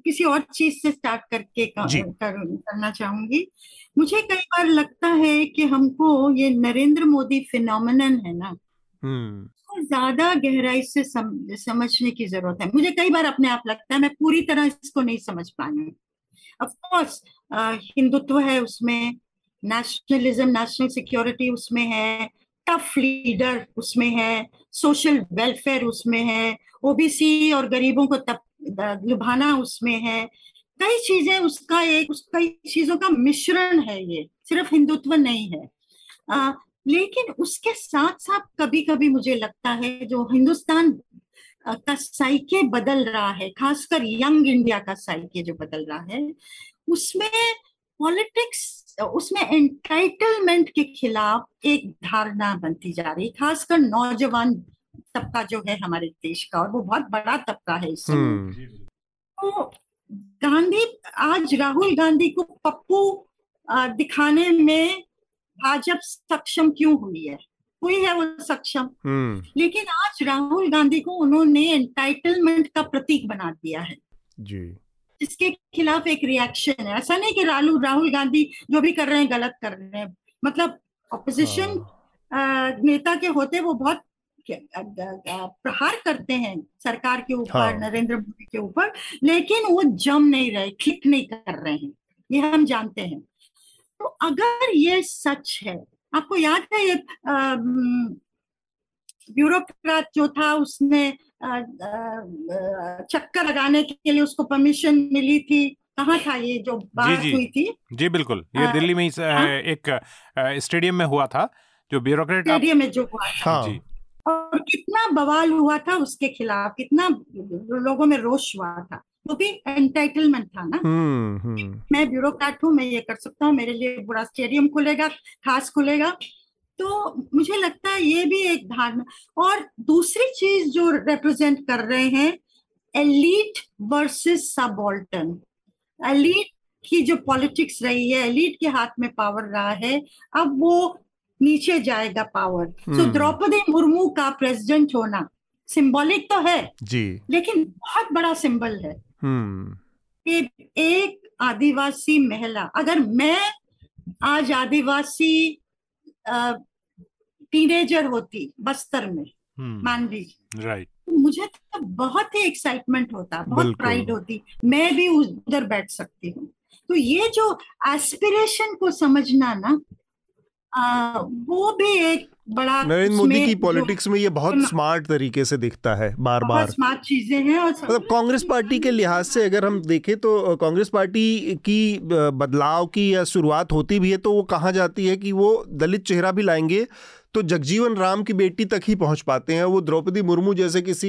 किसी और चीज़ से स्टार्ट करके कर, कर, करना चाहूँगी। मुझे कई बार लगता है कि हमको ये नरेंद्र मोदी फिनोमिनन है ना
हम्म।
को ज़्यादा गहराई से सम, समझने की ज़रूरत है। मुझे कई बार अपने आप लगता है मैं पूरी तरह इसको नहीं समझ पाई हूँ। ऑफ़ कोर्स हिंदुत्व है उसमें नेशनलिज्म नेशनल सिक्योरिटी उसमें है टफ लीडर उसमें है सोशल वेलफेयर उसमें है ओबीसी और गरीबों को तब लुभाना उसमें है। कई चीज़ें उसका एक उस कई चीज़ों का मिश्रण है ये सिर्फ़ हिंदुत्व नहीं है। आ, लेकिन उसके साथ साथ कभी कभी मुझे लगता है जो हिंदुस्तान का साइके बदल रहा है खासकर यंग इंडिया का साइके जो बदल रहा है उसमें पॉलिटिक्स उसमें एंटाइटलमेंट के खिलाफ एक धारणा बनती जा रही खासकर नौजवान तबका जो है हमारे देश का और वो बहुत बड़ा तबका है इस समय
हम्म
तो गांधी आज राहुल गांधी को पप्पू दिखाने में भाजपा सक्षम क्यों हुई है? हुई है वो सक्षम।
हम्म।
लेकिन आज राहुल गांधी को उन्होंने एंटाइटलमेंट का प्रतीक बना दिया है।
जी।
जिसके खिलाफ एक रिएक्शन है। ऐसा नहीं कि राहुल राहुल गांधी जो भी कर रहे हैं गलत कर रहे हैं। मतलब ऑपोजिशन
हाँ,
नेता के होते वो बहुत प्रहार करते हैं सरकार के ऊपर
हाँ।
नरेंद्र मोदी के ऊपर लेकिन वो जम नहीं रहे क्लिक नहीं कर रहे हैं। ये हम जानते हैं। तो अगर ये सच है आपको याद है ये ब्यूरोक्रेट जो था उसने चक्कर लगाने के लिए उसको परमिशन मिली थी। कहाँ था ये जो बात
जी।
हुई थी?
जी बिल्कुल। ये
आ,
दिल्ली में ही
हाँ।
एक स्टेडियम में हुआ था जो ब्यूरोक्रेट
स्टेडियम में जो हुआ था।
हाँ।
जी।
और कितना बवाल हुआ था उसके खिलाफ कितना लोगों में रोष हुआ था। वो भी एंटाइटलमेंट था ना।
हम्म हम्म।
मैं ब्यूरोक्रेट हूँ मैं ये कर सकता हूँ मेरे लिए बड़ा स्टेडियम खुलेगा खास खुलेगा। तो मुझे लगता है ये भी एक धारणा। और दूसरी चीज़ जो रिप्रेजेंट कर रहे हैं एलीट वर्सेस सबॉल्टन एलीट की जो पॉलिटिक्स रही है एलीट के हाथ में पावर रहा है अब वो नीचे जाएगा power so
hmm.
Draupadi Murmu का प्रेसिडेंट होना सिंबॉलिक तो है
जी.
लेकिन बहुत बड़ा सिंबल है। कि एक आदिवासी महिला अगर मैं आज आदिवासी टीनेजर होती बस्तर में
हम्म,
मान लीजिए।
राइट
तो मुझे तो बहुत ही एक्साइटमेंट होता बहुत। प्राइड होती मैं भी उधर बैठ सकती हूँ। तो ये जो एस्पिरेशन को समझना ना आ, वो भी एक बड़ा
नरेंद्र मोदी की पॉलिटिक्स में ये बहुत स्मार्ट तरीके से दिखता है बार बार।
स्मार्ट चीज़ें हैं और
मतलब कांग्रेस पार्टी के लिहाज से अगर हम देखें तो कांग्रेस पार्टी की बदलाव की या शुरुआत होती भी है तो वो कहा जाती है कि वो दलित चेहरा भी लाएँगे तो जगजीवन राम की बेटी तक ही पहुँच पाते हैं वो द्रौपदी मुर्मू जैसे किसी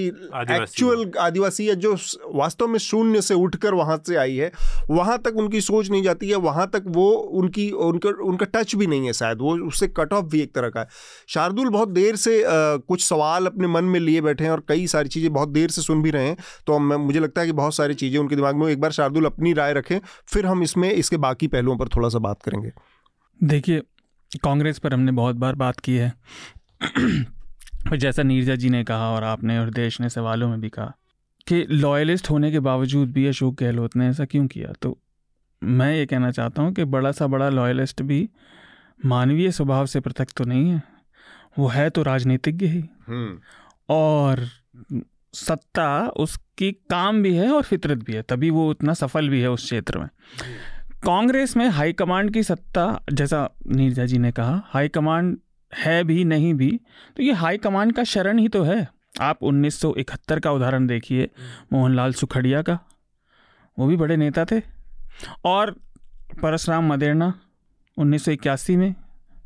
एक्चुअल आदिवासी है जो वास्तव में शून्य से उठकर वहाँ से आई है। वहाँ तक उनकी सोच नहीं जाती है वहाँ तक वो उनकी उनका उनका टच भी नहीं है शायद वो उससे कट ऑफ़ भी एक तरह का है। शार्दुल बहुत देर से अ, कुछ सवाल अपने मन में लिए बैठे हैं और कई सारी चीज़ें बहुत देर से सुन भी रहे हैं तो मुझे लगता है कि बहुत सारी चीज़ें उनके दिमाग में एक बार शार्दुल अपनी राय रखें फिर हम इसमें इसके बाकी पहलुओं पर थोड़ा सा बात करेंगे।
देखिए कांग्रेस पर हमने बहुत बार बात की है। और जैसा नीरजा जी ने कहा और आपने और देश ने सवालों में भी कहा कि लॉयलिस्ट होने के बावजूद भी अशोक गहलोत ने ऐसा क्यों किया? तो मैं ये कहना चाहता हूँ कि बड़ा सा बड़ा लॉयलिस्ट भी मानवीय स्वभाव से पृथक तो नहीं है। वो है तो राजनीतिज्ञ ही। और सत्ता उसकी काम भी है और फितरत भी है। तभी वो उतना सफल भी है उस क्षेत्र में। कांग्रेस में हाईकमांड की सत्ता, जैसा नीरजा जी ने कहा हाईकमांड है भी नहीं भी तो ये हाईकमांड का शरण ही तो है। आप 1971 का उदाहरण देखिए, मोहनलाल सुखड़िया का। वो भी बड़े नेता थे। और परशुराम मदेरना 1981 में,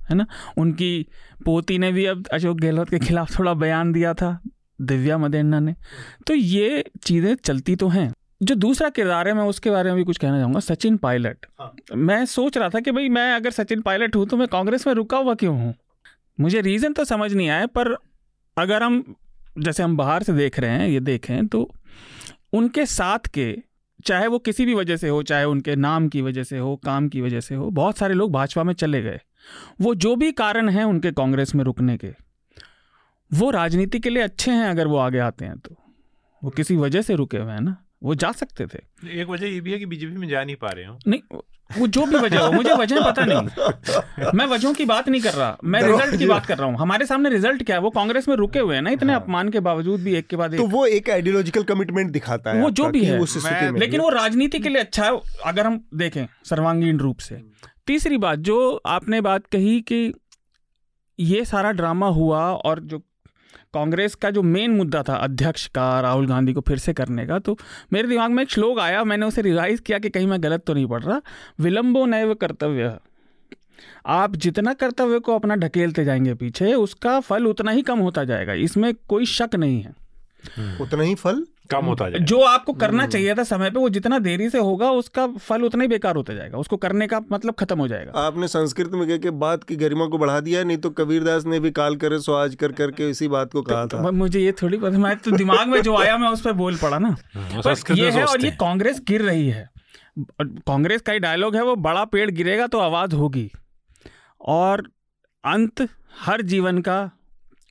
है ना? उनकी पोती ने भी अब अशोक गहलोत के खिलाफ थोड़ा बयान दिया था, दिव्या मदेरना ने। तो ये चीज़ें चलती तो हैं। जो दूसरा किरदार है मैं उसके बारे में भी कुछ कहना चाहूँगा सचिन पायलट। मैं सोच रहा था कि भाई मैं अगर सचिन पायलट हूँ तो मैं कांग्रेस में रुका हुआ क्यों हूँ? मुझे रीज़न तो समझ नहीं आया पर अगर हम जैसे हम बाहर से देख रहे हैं ये देखें तो उनके साथ के चाहे वो किसी भी वजह से हो चाहे उनके नाम की वजह से हो काम की वजह से हो बहुत सारे लोग भाजपा में चले गए। वो जो भी कारण हैं उनके कांग्रेस में रुकने के वो राजनीति के लिए अच्छे हैं अगर वो आगे आते हैं तो। वो किसी वजह से रुके हुए हैं ना। वो जा सकते थे।
एक वजह ये भी है कि बीजेपी में जा नहीं पा रहे हो।
नहीं वो जो भी वजह हो मुझे वजह पता नहीं। मैं वजहों की बात नहीं कर रहा मैं रिज़ल्ट की बात कर रहा हूँ। हमारे सामने रिज़ल्ट क्या है? वो कांग्रेस में रुके हुए हैं ना इतने हाँ। अपमान के बावजूद भी एक के बाद एक।
तो वो एक आइडियोलॉजिकल कमिटमेंट दिखाता है
वो जो भी है।
मैं-
लेकिन वो राजनीति के लिए अच्छा है अगर हम देखें सर्वांगीण रूप से। तीसरी बात जो आपने बात कही कि ये सारा ड्रामा हुआ और जो कांग्रेस का जो मेन मुद्दा था अध्यक्ष का राहुल गांधी को फिर से करने का तो मेरे दिमाग में एक श्लोक आया, मैंने उसे रिवाइज किया कि कहीं मैं गलत तो नहीं पढ़ रहा। विलंबो नैव कर्तव्य। आप जितना कर्तव्य को अपना ढकेलते जाएँगे पीछे, उसका फल उतना ही कम होता जाएगा, इसमें कोई शक नहीं है।
उतना ही फल
कम होता जाए
जो आपको करना चाहिए था समय पे वो जितना देरी से होगा उसका फल उतना ही बेकार होता जाएगा। उसको करने का मतलब खत्म हो जाएगा।
आपने संस्कृत में कह के बात की गरिमा को बढ़ा दिया नहीं तो कबीरदास ने भी काल करे सो आज कर करके इसी बात को कहा था।
तो मुझे ये थोड़ी पता मैं तो दिमाग में जो आया मैं उस पर बोल पड़ा ना।
संस्कृत
ये है और ये कांग्रेस गिर रही है। कांग्रेस का ही डायलॉग है वो बड़ा पेड़ गिरेगा तो आवाज़ होगी। और अंत हर जीवन का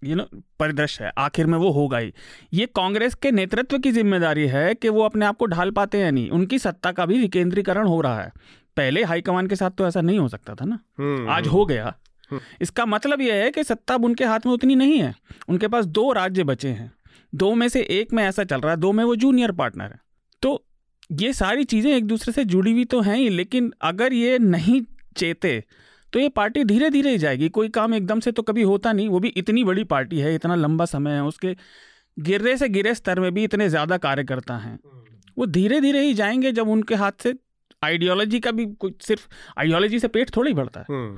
यू नो परिदृश्य है। आखिर में वो होगा ही। ये कांग्रेस के नेतृत्व की ज़िम्मेदारी है कि वो अपने आप को ढाल पाते हैं नहीं। उनकी सत्ता का भी विकेंद्रीकरण हो रहा है। पहले हाईकमान के साथ तो ऐसा नहीं हो सकता था ना।
हम्म,
आज हो गया।
हम्म।
इसका मतलब यह है कि सत्ता अब उनके हाथ में उतनी नहीं है। उनके पास दो राज्य बचे हैं। दो में से एक में ऐसा चल रहा है। दो में वो जूनियर पार्टनर है। तो ये सारी चीज़ें एक दूसरे से जुड़ी हुई तो हैं ही लेकिन अगर ये नहीं चेते तो ये पार्टी धीरे धीरे ही जाएगी। कोई काम एकदम से तो कभी होता नहीं वो भी इतनी बड़ी पार्टी है इतना लंबा समय है उसके गिरे से गिरे स्तर में भी इतने ज़्यादा कार्यकर्ता हैं। वो धीरे धीरे ही जाएँगे जब उनके हाथ से आइडियोलॉजी का भी कुछ सिर्फ़ आइडियोलॉजी से पेट थोड़ा ही बढ़ता है।
हम्म।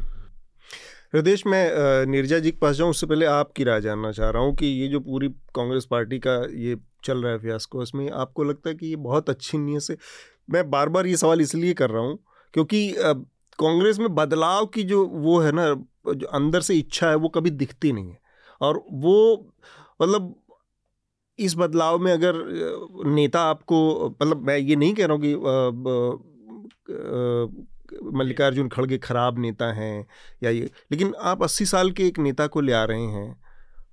हृदय मैं नीरजा जी के पास जाऊँ उससे पहले आपकी राय जानना चाह रहा हूँ कि ये जो पूरी कांग्रेस पार्टी का ये चल रहा है फियास्को इसमें आपको लगता है कि ये बहुत अच्छी नीयत से मैं बार बार ये सवाल इसलिए कर रहा हूँ क्योंकि कांग्रेस में बदलाव की जो वो है ना, जो अंदर से इच्छा है, वो कभी दिखती नहीं है। और वो मतलब इस बदलाव में अगर नेता आपको मतलब मैं ये नहीं कह रहा हूँ कि मल्लिकार्जुन खड़गे खराब नेता हैं या ये, लेकिन आप अस्सी साल के एक नेता को ले आ रहे हैं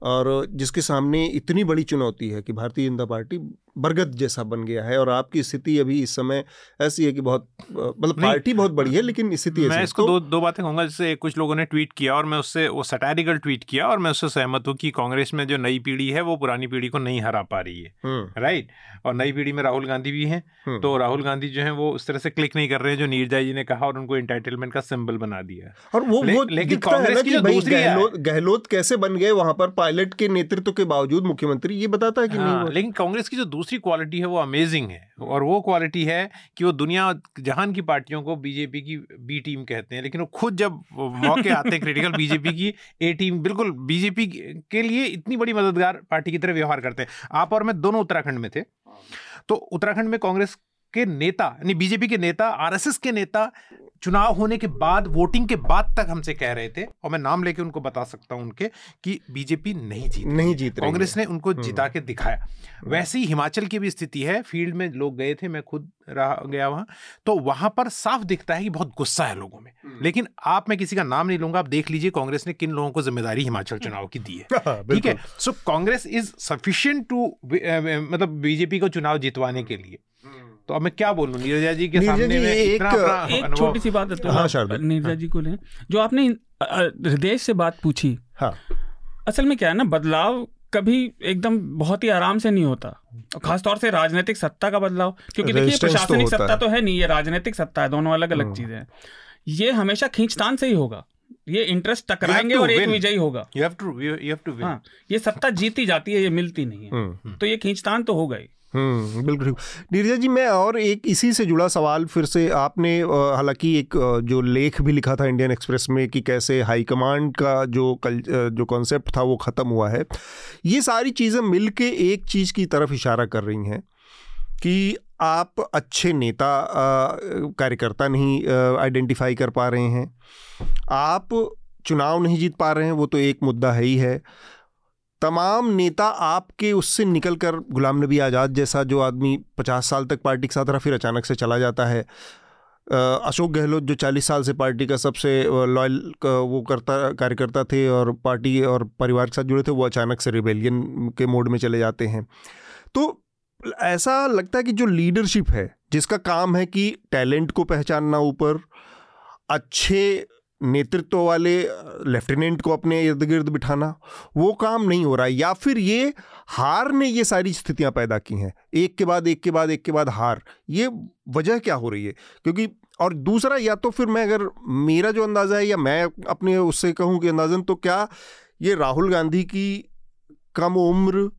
और जिसके सामने इतनी बड़ी चुनौती है कि भारतीय जनता पार्टी बरगद जैसा बन गया है और आपकी स्थिति अभी इस समय ऐसी है कि बहुत मतलब पार्टी बहुत बड़ी है लेकिन स्थिति ऐसी
मैं इसको
तो-
दो दो बातें कहूँगा जैसे कुछ लोगों ने ट्वीट किया और मैं उससे वो सटारिकल ट्वीट किया और मैं उससे सहमत हूँ कि कांग्रेस में जो नई पीढ़ी है वो पुरानी पीढ़ी को नहीं हरा पा रही है।
Hmm,
right? और नई पीढ़ी में राहुल गांधी भी हैं
हम्म,
तो राहुल गांधी जो है वो उस तरह से क्लिक नहीं कर रहे हैं जो नीरजा जी ने कहा और उनको इंटाइटलमेंट का सिंबल बना दिया
और वो
लेकिन कांग्रेस की दूसरी
गहलोत कैसे बन गए वहाँ पर पायलट के नेतृत्व के बावजूद मुख्यमंत्री ये बताता है कि
हाँ, लेकिन कांग्रेस की जो दूसरी क्वालिटी है वो अमेजिंग है। और वो क्वालिटी है कि वो दुनिया जहान की पार्टियों को बीजेपी की बी टीम कहते हैं लेकिन वो खुद जब मौके आते हैं क्रिटिकल बीजेपी की ए टीम बिल्कुल बीजेपी के लिए इतनी बड़ी मददगार पार्टी की तरह व्यवहार करते हैं। आप और मैं दोनों उत्तराखंड में थे। तो उत्तराखंड में कांग्रेस के नेता यानी बीजेपी के नेता आरएसएस के नेता चुनाव होने के बाद वोटिंग के बाद तक हमसे कह रहे थे और मैं नाम लेके उनको बता सकता हूँ उनके कि बीजेपी नहीं जीत
नहीं जीत
कांग्रेस ने उनको जिता के दिखाया। वैसे ही हिमाचल की भी स्थिति है फ़ील्ड में लोग गए थे मैं खुद रहा गया वहाँ तो वहाँ पर साफ़ दिखता है कि बहुत गुस्सा है लोगों में। लेकिन आप मैं किसी का नाम नहीं लूँगा आप देख लीजिए कांग्रेस ने किन लोगों को ज़िम्मेदारी हिमाचल चुनाव की दी है।
हाँ,
ठीक है? So Congress is sufficient to मतलब बीजेपी को चुनाव जितवाने के लिए। तो अब मैं क्या बोलूँ? नीरजा जी के
नीरजा
सामने
जी,
में
एक-
इतना
एक छोटी सी बात है तो
हाँ।
नीरजा जी को लें। जो आपने हृदय से बात पूछी
हाँ।
असल में क्या है ना बदलाव कभी एकदम बहुत ही आराम से नहीं होता। और खासतौर से राजनीतिक सत्ता का बदलाव क्योंकि देखिए
तो
प्रशासनिक सत्ता तो है नहीं ये राजनीतिक सत्ता है दोनों अलग अलग
हम्म।
चीज़ें हैं। ये हमेशा खींचतान से ही होगा। ये इंटरेस्ट टकराएँगे और एक विजयी होगा।
You have to- you- you have to win.
हाँ ये सत्ता जीती जाती है ये मिलती नहीं है।
हम्म
तो ये खींचतान तो हो। गई
हम्म बिल्कुल ठीक। नीरजा जी, मैं और एक इसी से जुड़ा सवाल फिर से आपने हालाँकि एक जो लेख भी लिखा था इंडियन एक्सप्रेस में कि कैसे हाईकमांड का जो कल जो कॉन्सेप्ट था वो ख़त्म हुआ है, ये सारी चीज़ें मिल के एक चीज़ की तरफ़ इशारा कर रही हैं कि आप अच्छे नेता कार्यकर्ता नहीं आइडेंटिफाई कर पा रहे हैं। आप चुनाव नहीं जीत पा रहे हैं, वो तो एक मुद्दा है ही है। तमाम नेता आपके उससे निकल कर गुलाम नबी आज़ाद जैसा जो आदमी पचास साल तक पार्टी के साथ रहा, फिर अचानक से चला जाता है। अशोक गहलोत जो चालीस साल से पार्टी का सबसे लॉयल वो करता, कार्यकर्ता थे और पार्टी और परिवार के साथ जुड़े थे, वो अचानक से रिबेलियन के मोड में चले जाते हैं। तो ऐसा लगता है कि जो लीडरशिप है, जिसका काम है कि टैलेंट को पहचानना ऊपर, अच्छे नेतृत्व वाले, लेफ्टिनेंट को अपने इर्द गिर्द बिठाना, वो काम नहीं हो रहा है। या फिर ये हार ने ये सारी स्थितियाँ पैदा की हैं। एक के बाद एक के बाद एक के बाद हार। ये वजह क्या हो रही है? क्योंकि, और दूसरा, या तो फिर मैं अगर मेरा जो अंदाज़ा है, या मैं अपने उससे कहूँ कि अंदाजन तो क्या ये राहुल गांधी की कम उम्र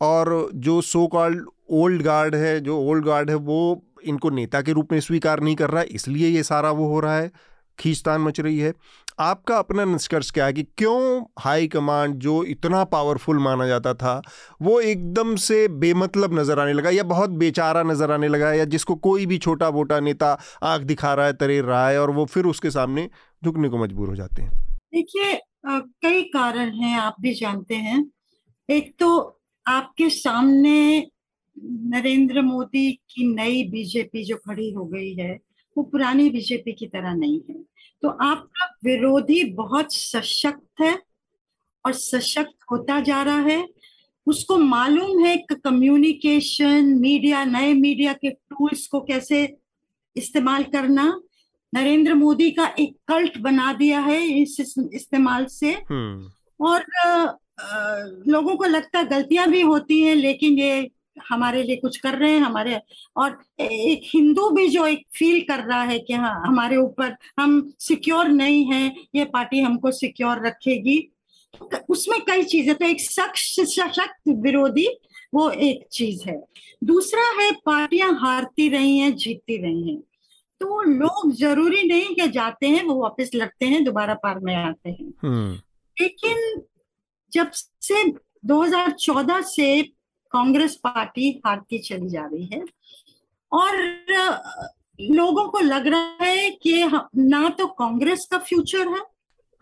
और जो सो कॉल्ड ओल्ड गार्ड है, जो ओल्ड गार्ड है, वो इनको नेता के रूप में स्वीकार नहीं कर रहा इसलिए ये सारा वो हो रहा है। खींचतान मच रही है। आपका अपना निष्कर्ष क्या है कि क्यों हाई कमांड जो इतना पावरफुल माना जाता था, वो एकदम से बेमतलब नज़र आने लगा या बहुत बेचारा नज़र आने लगा या जिसको कोई भी छोटा मोटा नेता आँख दिखा रहा है तरेर रहा है और वो फिर उसके सामने झुकने को मजबूर हो जाते हैं।
देखिए कई कारण हैं, आप भी जानते हैं। एक तो आपके सामने नरेंद्र मोदी की नई बीजेपी जो खड़ी हो गई है वो पुरानी बीजेपी की तरह नहीं है। तो आपका विरोधी बहुत सशक्त है और सशक्त होता जा रहा है। उसको मालूम है कि कम्युनिकेशन मीडिया नए मीडिया के टूल्स को कैसे इस्तेमाल करना। नरेंद्र मोदी का एक कल्ट बना दिया है इस इस्तेमाल से।
हम्म।
और अ, अ, लोगों को लगता गलतियाँ भी होती हैं लेकिन ये हमारे लिए कुछ कर रहे हैं हमारे और एक हिंदू भी जो एक फील कर रहा है कि हाँ हमारे ऊपर हम सिक्योर नहीं है ये पार्टी हमको सिक्योर रखेगी। तो उसमें कई चीज़ें तो एक सख्त सशक्त विरोधी वो एक चीज़ है। दूसरा है पार्टियाँ हारती रही हैं जीतती रही हैं। तो लोग ज़रूरी नहीं कि जाते हैं वो वापस लड़ते हैं दोबारा पार में आते हैं।
हम्म।
लेकिन जब से 2014 से कांग्रेस पार्टी हारती चली जा रही है। और लोगों को लग रहा है कि ना तो कांग्रेस का फ्यूचर है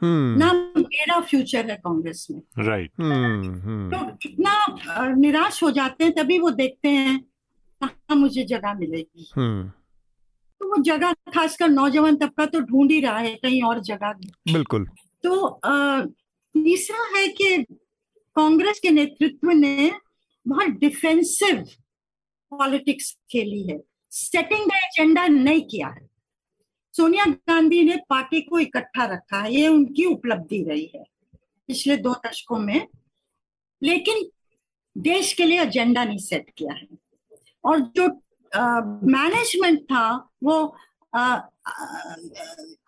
हम्म।
ना मेरा फ्यूचर है कांग्रेस में।
राइट।
Hmm hmm.
लोग इतना निराश हो जाते हैं तभी वो देखते हैं कहा मुझे जगह मिलेगी।
हम्म।
तो वो जगह खासकर नौजवान तबका तो ढूंढ ही रहा है कहीं और जगह
बिल्कुल।
तो तीसरा है कि कांग्रेस के नेतृत्व ने बहुत डिफेंसिव पॉलिटिक्स खेली है। सेटिंग द एजेंडा नहीं किया है। सोनिया गांधी ने पार्टी को इकट्ठा रखा है ये उनकी उपलब्धि रही है पिछले दो दशकों में। लेकिन देश के लिए एजेंडा नहीं सेट किया है। और जो मैनेजमेंट था वो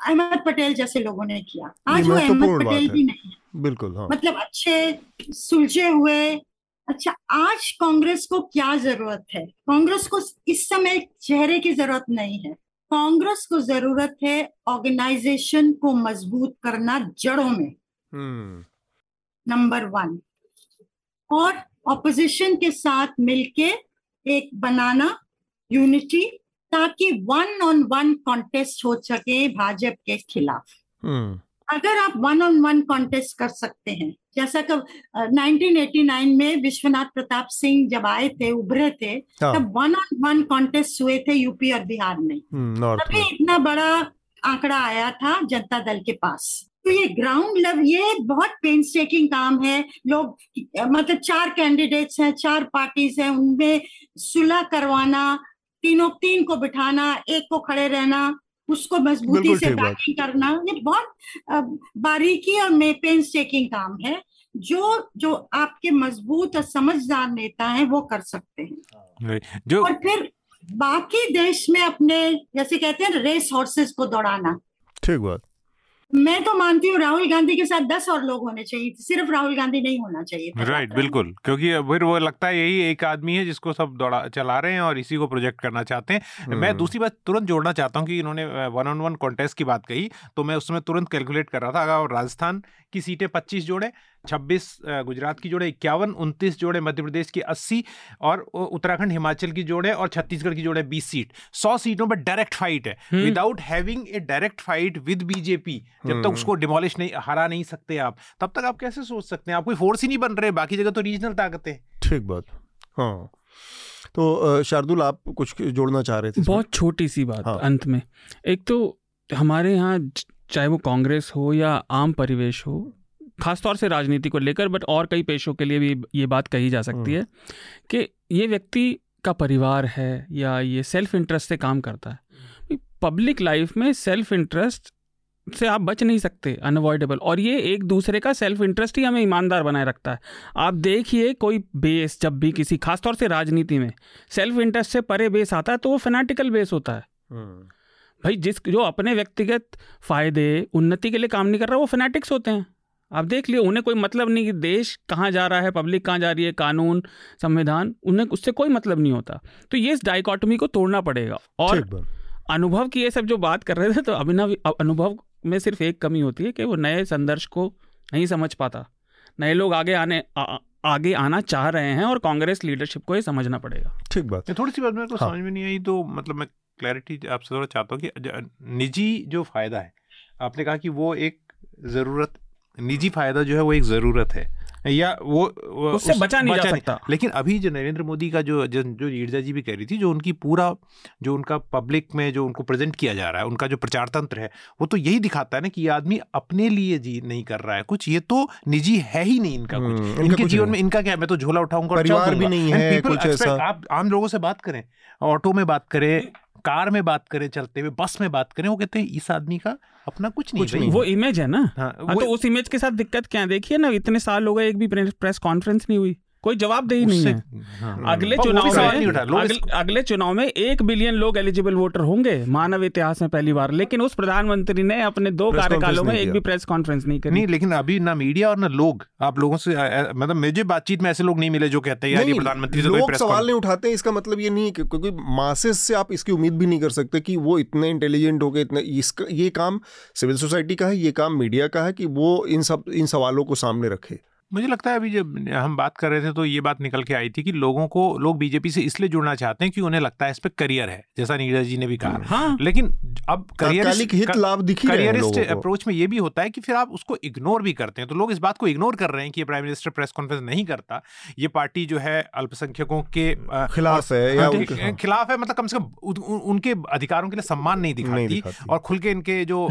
अहमद पटेल जैसे लोगों ने किया। आज वो अहमद पटेल भी नहीं
बिल्कुल हाँ।
मतलब अच्छे सुलझे हुए अच्छा आज कांग्रेस को क्या ज़रूरत है? कांग्रेस को इस समय चेहरे की ज़रूरत नहीं है। कांग्रेस को ज़रूरत है ऑर्गेनाइजेशन को मज़बूत करना जड़ों में।
हम्म।
Number one. और ऑपोजिशन के साथ मिलके एक बनाना यूनिटी ताकि वन ऑन वन कॉन्टेस्ट हो सके भाजपा के खिलाफ।
हम्म।
अगर आप वन ऑन वन कॉन्टेस्ट कर सकते हैं जैसा कि अ, 1989 में विश्वनाथ प्रताप सिंह जब आए थे उभरे थे
हाँ।
तब वन ऑन वन कॉन्टेस्ट हुए थे यूपी और बिहार में।
हम्म
तभी इतना बड़ा आंकड़ा आया था जनता दल के पास। तो ये ग्राउंड लेवल ये बहुत पेंसटेकिंग काम है। लोग मतलब चार कैंडिडेट्स हैं चार पार्टीज़ हैं उनमें सुलह करवाना तीनों तीन को बिठाना एक को खड़े रहना उसको मजबूती से बाकी करना ये बहुत बारीकी और मेपेन पेंसटेकिंग काम है। जो जो आपके मज़बूत और समझदार नेता हैं वो कर सकते हैं।
जो
और फिर बाकी देश में अपने जैसे कहते हैं रेस हॉर्सेस को दौड़ाना।
ठीक बात।
मैं तो मानती हूँ राहुल गांधी के साथ दस और लोग होने चाहिए सिर्फ़ राहुल गांधी नहीं होना चाहिए
राइट
में।
बिल्कुल क्योंकि फिर वो लगता है यही एक आदमी है जिसको सब दौड़ा चला रहे हैं और इसी को प्रोजेक्ट करना चाहते हैं मैं
हम्म।
दूसरी बात तुरंत जोड़ना चाहता हूँ कि इन्होंने वन ऑन वन कॉन्टेस्ट की बात कही तो मैं उसमें तुरंत कैलकुलेट कर रहा था अगर राजस्थान की सीटें 25 जोड़े छब्बीस गुजरात की जोड़े इक्यावन उनतीस जोड़े मध्य प्रदेश की 80 और उत्तराखंड हिमाचल की जोड़े और छत्तीसगढ़ की जोड़े 20 सीट सौ सीटों पर डायरेक्ट फाइट है। Without having a direct fight with BJP जब तक
हम्म।
उसको डिमोलिश नहीं हरा नहीं सकते आप तब तक आप कैसे सोच सकते हैं? आप कोई फोर्स ही नहीं बन रहे बाकी जगह तो रीजनल ताकतें
ठीक बात। हाँ। तो शार्दुल आप कुछ जोड़ना चाह रहे थे
बहुत छोटी सी बात
हाँ।
अंत में। एक तो हमारे यहाँ चाहे वो कांग्रेस हो या आम परिवेश हो खासतौर से राजनीति को लेकर बट और कई पेशों के लिए भी ये बात कही जा सकती है कि ये व्यक्ति का परिवार है या ये सेल्फ इंटरेस्ट से काम करता है। पब्लिक लाइफ में सेल्फ इंटरेस्ट से आप बच नहीं सकते अनअवॉइडेबल और ये एक दूसरे का सेल्फ इंटरेस्ट ही हमें ईमानदार बनाए रखता है। आप देखिए कोई बेस जब भी किसी खासतौर से राजनीति में सेल्फ इंटरेस्ट से परे बेस आता है तो वो फेनाटिकल बेस होता है।
हम्म,
भाई जिस जो अपने व्यक्तिगत फ़ायदे उन्नति के लिए काम नहीं कर रहा वो फेनाटिक्स होते हैं। आप देख लिए उन्हें कोई मतलब नहीं कि देश कहाँ जा रहा है पब्लिक कहाँ जा रही है कानून संविधान उन्हें उससे कोई मतलब नहीं होता। तो ये इस डाइकॉटमी को तोड़ना पड़ेगा। और अनुभव की ये सब जो बात कर रहे थे तो अभिनव अनुभव में सिर्फ़ एक कमी होती है कि वो नए संदर्श को नहीं समझ पाता। नए लोग आगे आने आ, आगे आना चाह रहे हैं और कांग्रेस लीडरशिप को ये समझना पड़ेगा।
ठीक बात।
ये थोड़ी सी बात मेरे को
हाँ।
समझ में नहीं आई तो मतलब मैं क्लैरिटी आपसे थोड़ा चाहता हूँ कि निजी जो फ़ायदा है आपने कहा कि वो एक ज़रूरत निजी फ़ायदा जो है वो एक ज़रूरत है। या वो, वो
उससे
उस-
बचा नहीं जा सकता।
लेकिन अभी जो नरेंद्र मोदी का जो जो ईर्जा जी भी कह रही थी जो उनकी पूरा जो उनका पब्लिक में जो उनको प्रेजेंट किया जा रहा है उनका जो प्रचार तंत्र है वो तो यही दिखाता है ना कि ये आदमी अपने लिए जी नहीं कर रहा है। कुछ ये तो निजी है ही नहीं इनका
हम्म,
कुछ
इनके
जीवन में इनका क्या है? मैं तो झोला उठाऊँगा
परिवार भी नहीं है, कुछ ऐसा।
आप आम लोगों से बात करें ऑटो में बात करें कार में बात करें चलते हुए बस में बात करें वो कहते हैं इस आदमी का अपना कुछ नहीं
कुछ नहीं।
वो इमेज है ना।
हाँ,
हाँ, तो उस इमेज के साथ दिक्कत क्या देखिए ना इतने साल हो गए एक भी प्रेस कॉन्फ्रेंस नहीं हुई। कोई जवाबदेही नहीं है।
हाँ।
अगले चुनाव
सवाल नहीं उठा
में अगले, अगले चुनाव में एक बिलियन लोग एलिजिबल वोटर होंगे मानव इतिहास में पहली बार। लेकिन उस प्रधानमंत्री ने अपने दो कार्यकालों में एक भी प्रेस कॉन्फ्रेंस नहीं करी।
नहीं लेकिन अभी ना मीडिया और ना लोग आप लोगों से मतलब मुझे बातचीत में ऐसे लोग नहीं मिले जो कहते हैं यार ये प्रधानमंत्री
लोग सवाल नहीं उठाते इसका मतलब ये नहीं है क्योंकि मासेस से आप इसकी उम्मीद भी नहीं कर सकते कि वो इतने इंटेलिजेंट हो गए इतने इसका ये काम सिविल सोसाइटी का है ये काम मीडिया का है कि वो इन सब इन सवालों को सामने रखे।
मुझे लगता है अभी जब हम बात कर रहे थे तो ये बात निकल के आई थी कि लोगों को लोग बीजेपी से इसलिए जुड़ना चाहते हैं कि उन्हें लगता है इस पर करियर है जैसा नीरज जी ने भी कहा।
हाँ।
लेकिन अब
तात्कालिक हित लाभ दिख ही हैं
करियरिस्ट अप्रोच में ये भी होता है कि फिर आप उसको इग्नोर भी करते हैं। तो लोग इस बात को इग्नोर कर रहे हैं कि ये प्राइम मिनिस्टर प्रेस कॉन्फ्रेंस नहीं करता। ये पार्टी जो है अल्पसंख्यकों के
खिलाफ है या
हाँ, खिलाफ है मतलब कम से कम उन- उन- उनके अधिकारों के लिए सम्मान नहीं दिखाती
दिखाती।
और खुल के इनके जो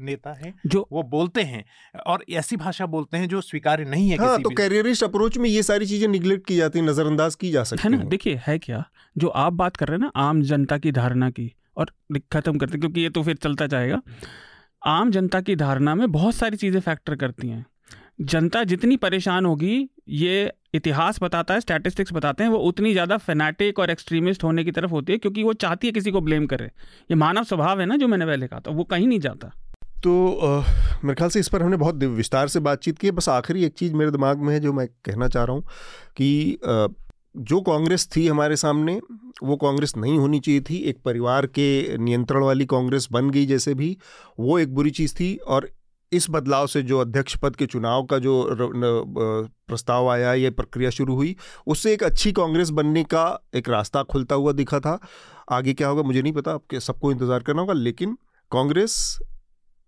नेता है
जो
वो बोलते हैं और ऐसी भाषा बोलते हैं जो स्वीकार्य नहीं है
हाँ तो कैरियरिस्ट अप्रोच में ये सारी चीज़ें निगलेक्ट की जाती नजरअंदाज की जा सकती
है ना? देखिए है क्या? जो आप बात कर रहे हैं ना आम जनता की धारणा की और खत्म करते क्योंकि ये तो फिर चलता जाएगा। आम जनता की धारणा में बहुत सारी चीज़ें फैक्टर करती हैं। जनता जितनी परेशान होगी ये इतिहास बताता है स्टैटिस्टिक्स बताते हैं वो उतनी ज़्यादा फेनाटिक और एक्सट्रीमिस्ट होने की तरफ़ होती है क्योंकि वो चाहती है किसी को ब्लेम करे। ये मानव स्वभाव है ना जो मैंने पहले कहा था वो कहीं नहीं जाता।
तो मेरे ख्याल से इस पर हमने बहुत विस्तार से बातचीत की बस आखिरी एक चीज़ मेरे दिमाग में है जो मैं कहना चाह रहा हूँ कि अ, जो कांग्रेस थी हमारे सामने वो कांग्रेस नहीं होनी चाहिए थी। एक परिवार के नियंत्रण वाली कांग्रेस बन गई जैसे भी वो एक बुरी चीज़ थी और इस बदलाव से जो अध्यक्ष पद के चुनाव का जो प्रस्ताव आया ये प्रक्रिया शुरू हुई उससे एक अच्छी कांग्रेस बनने का एक रास्ता खुलता हुआ दिखा था। आगे क्या होगा मुझे नहीं पता आपके सबको इंतज़ार करना होगा लेकिन कांग्रेस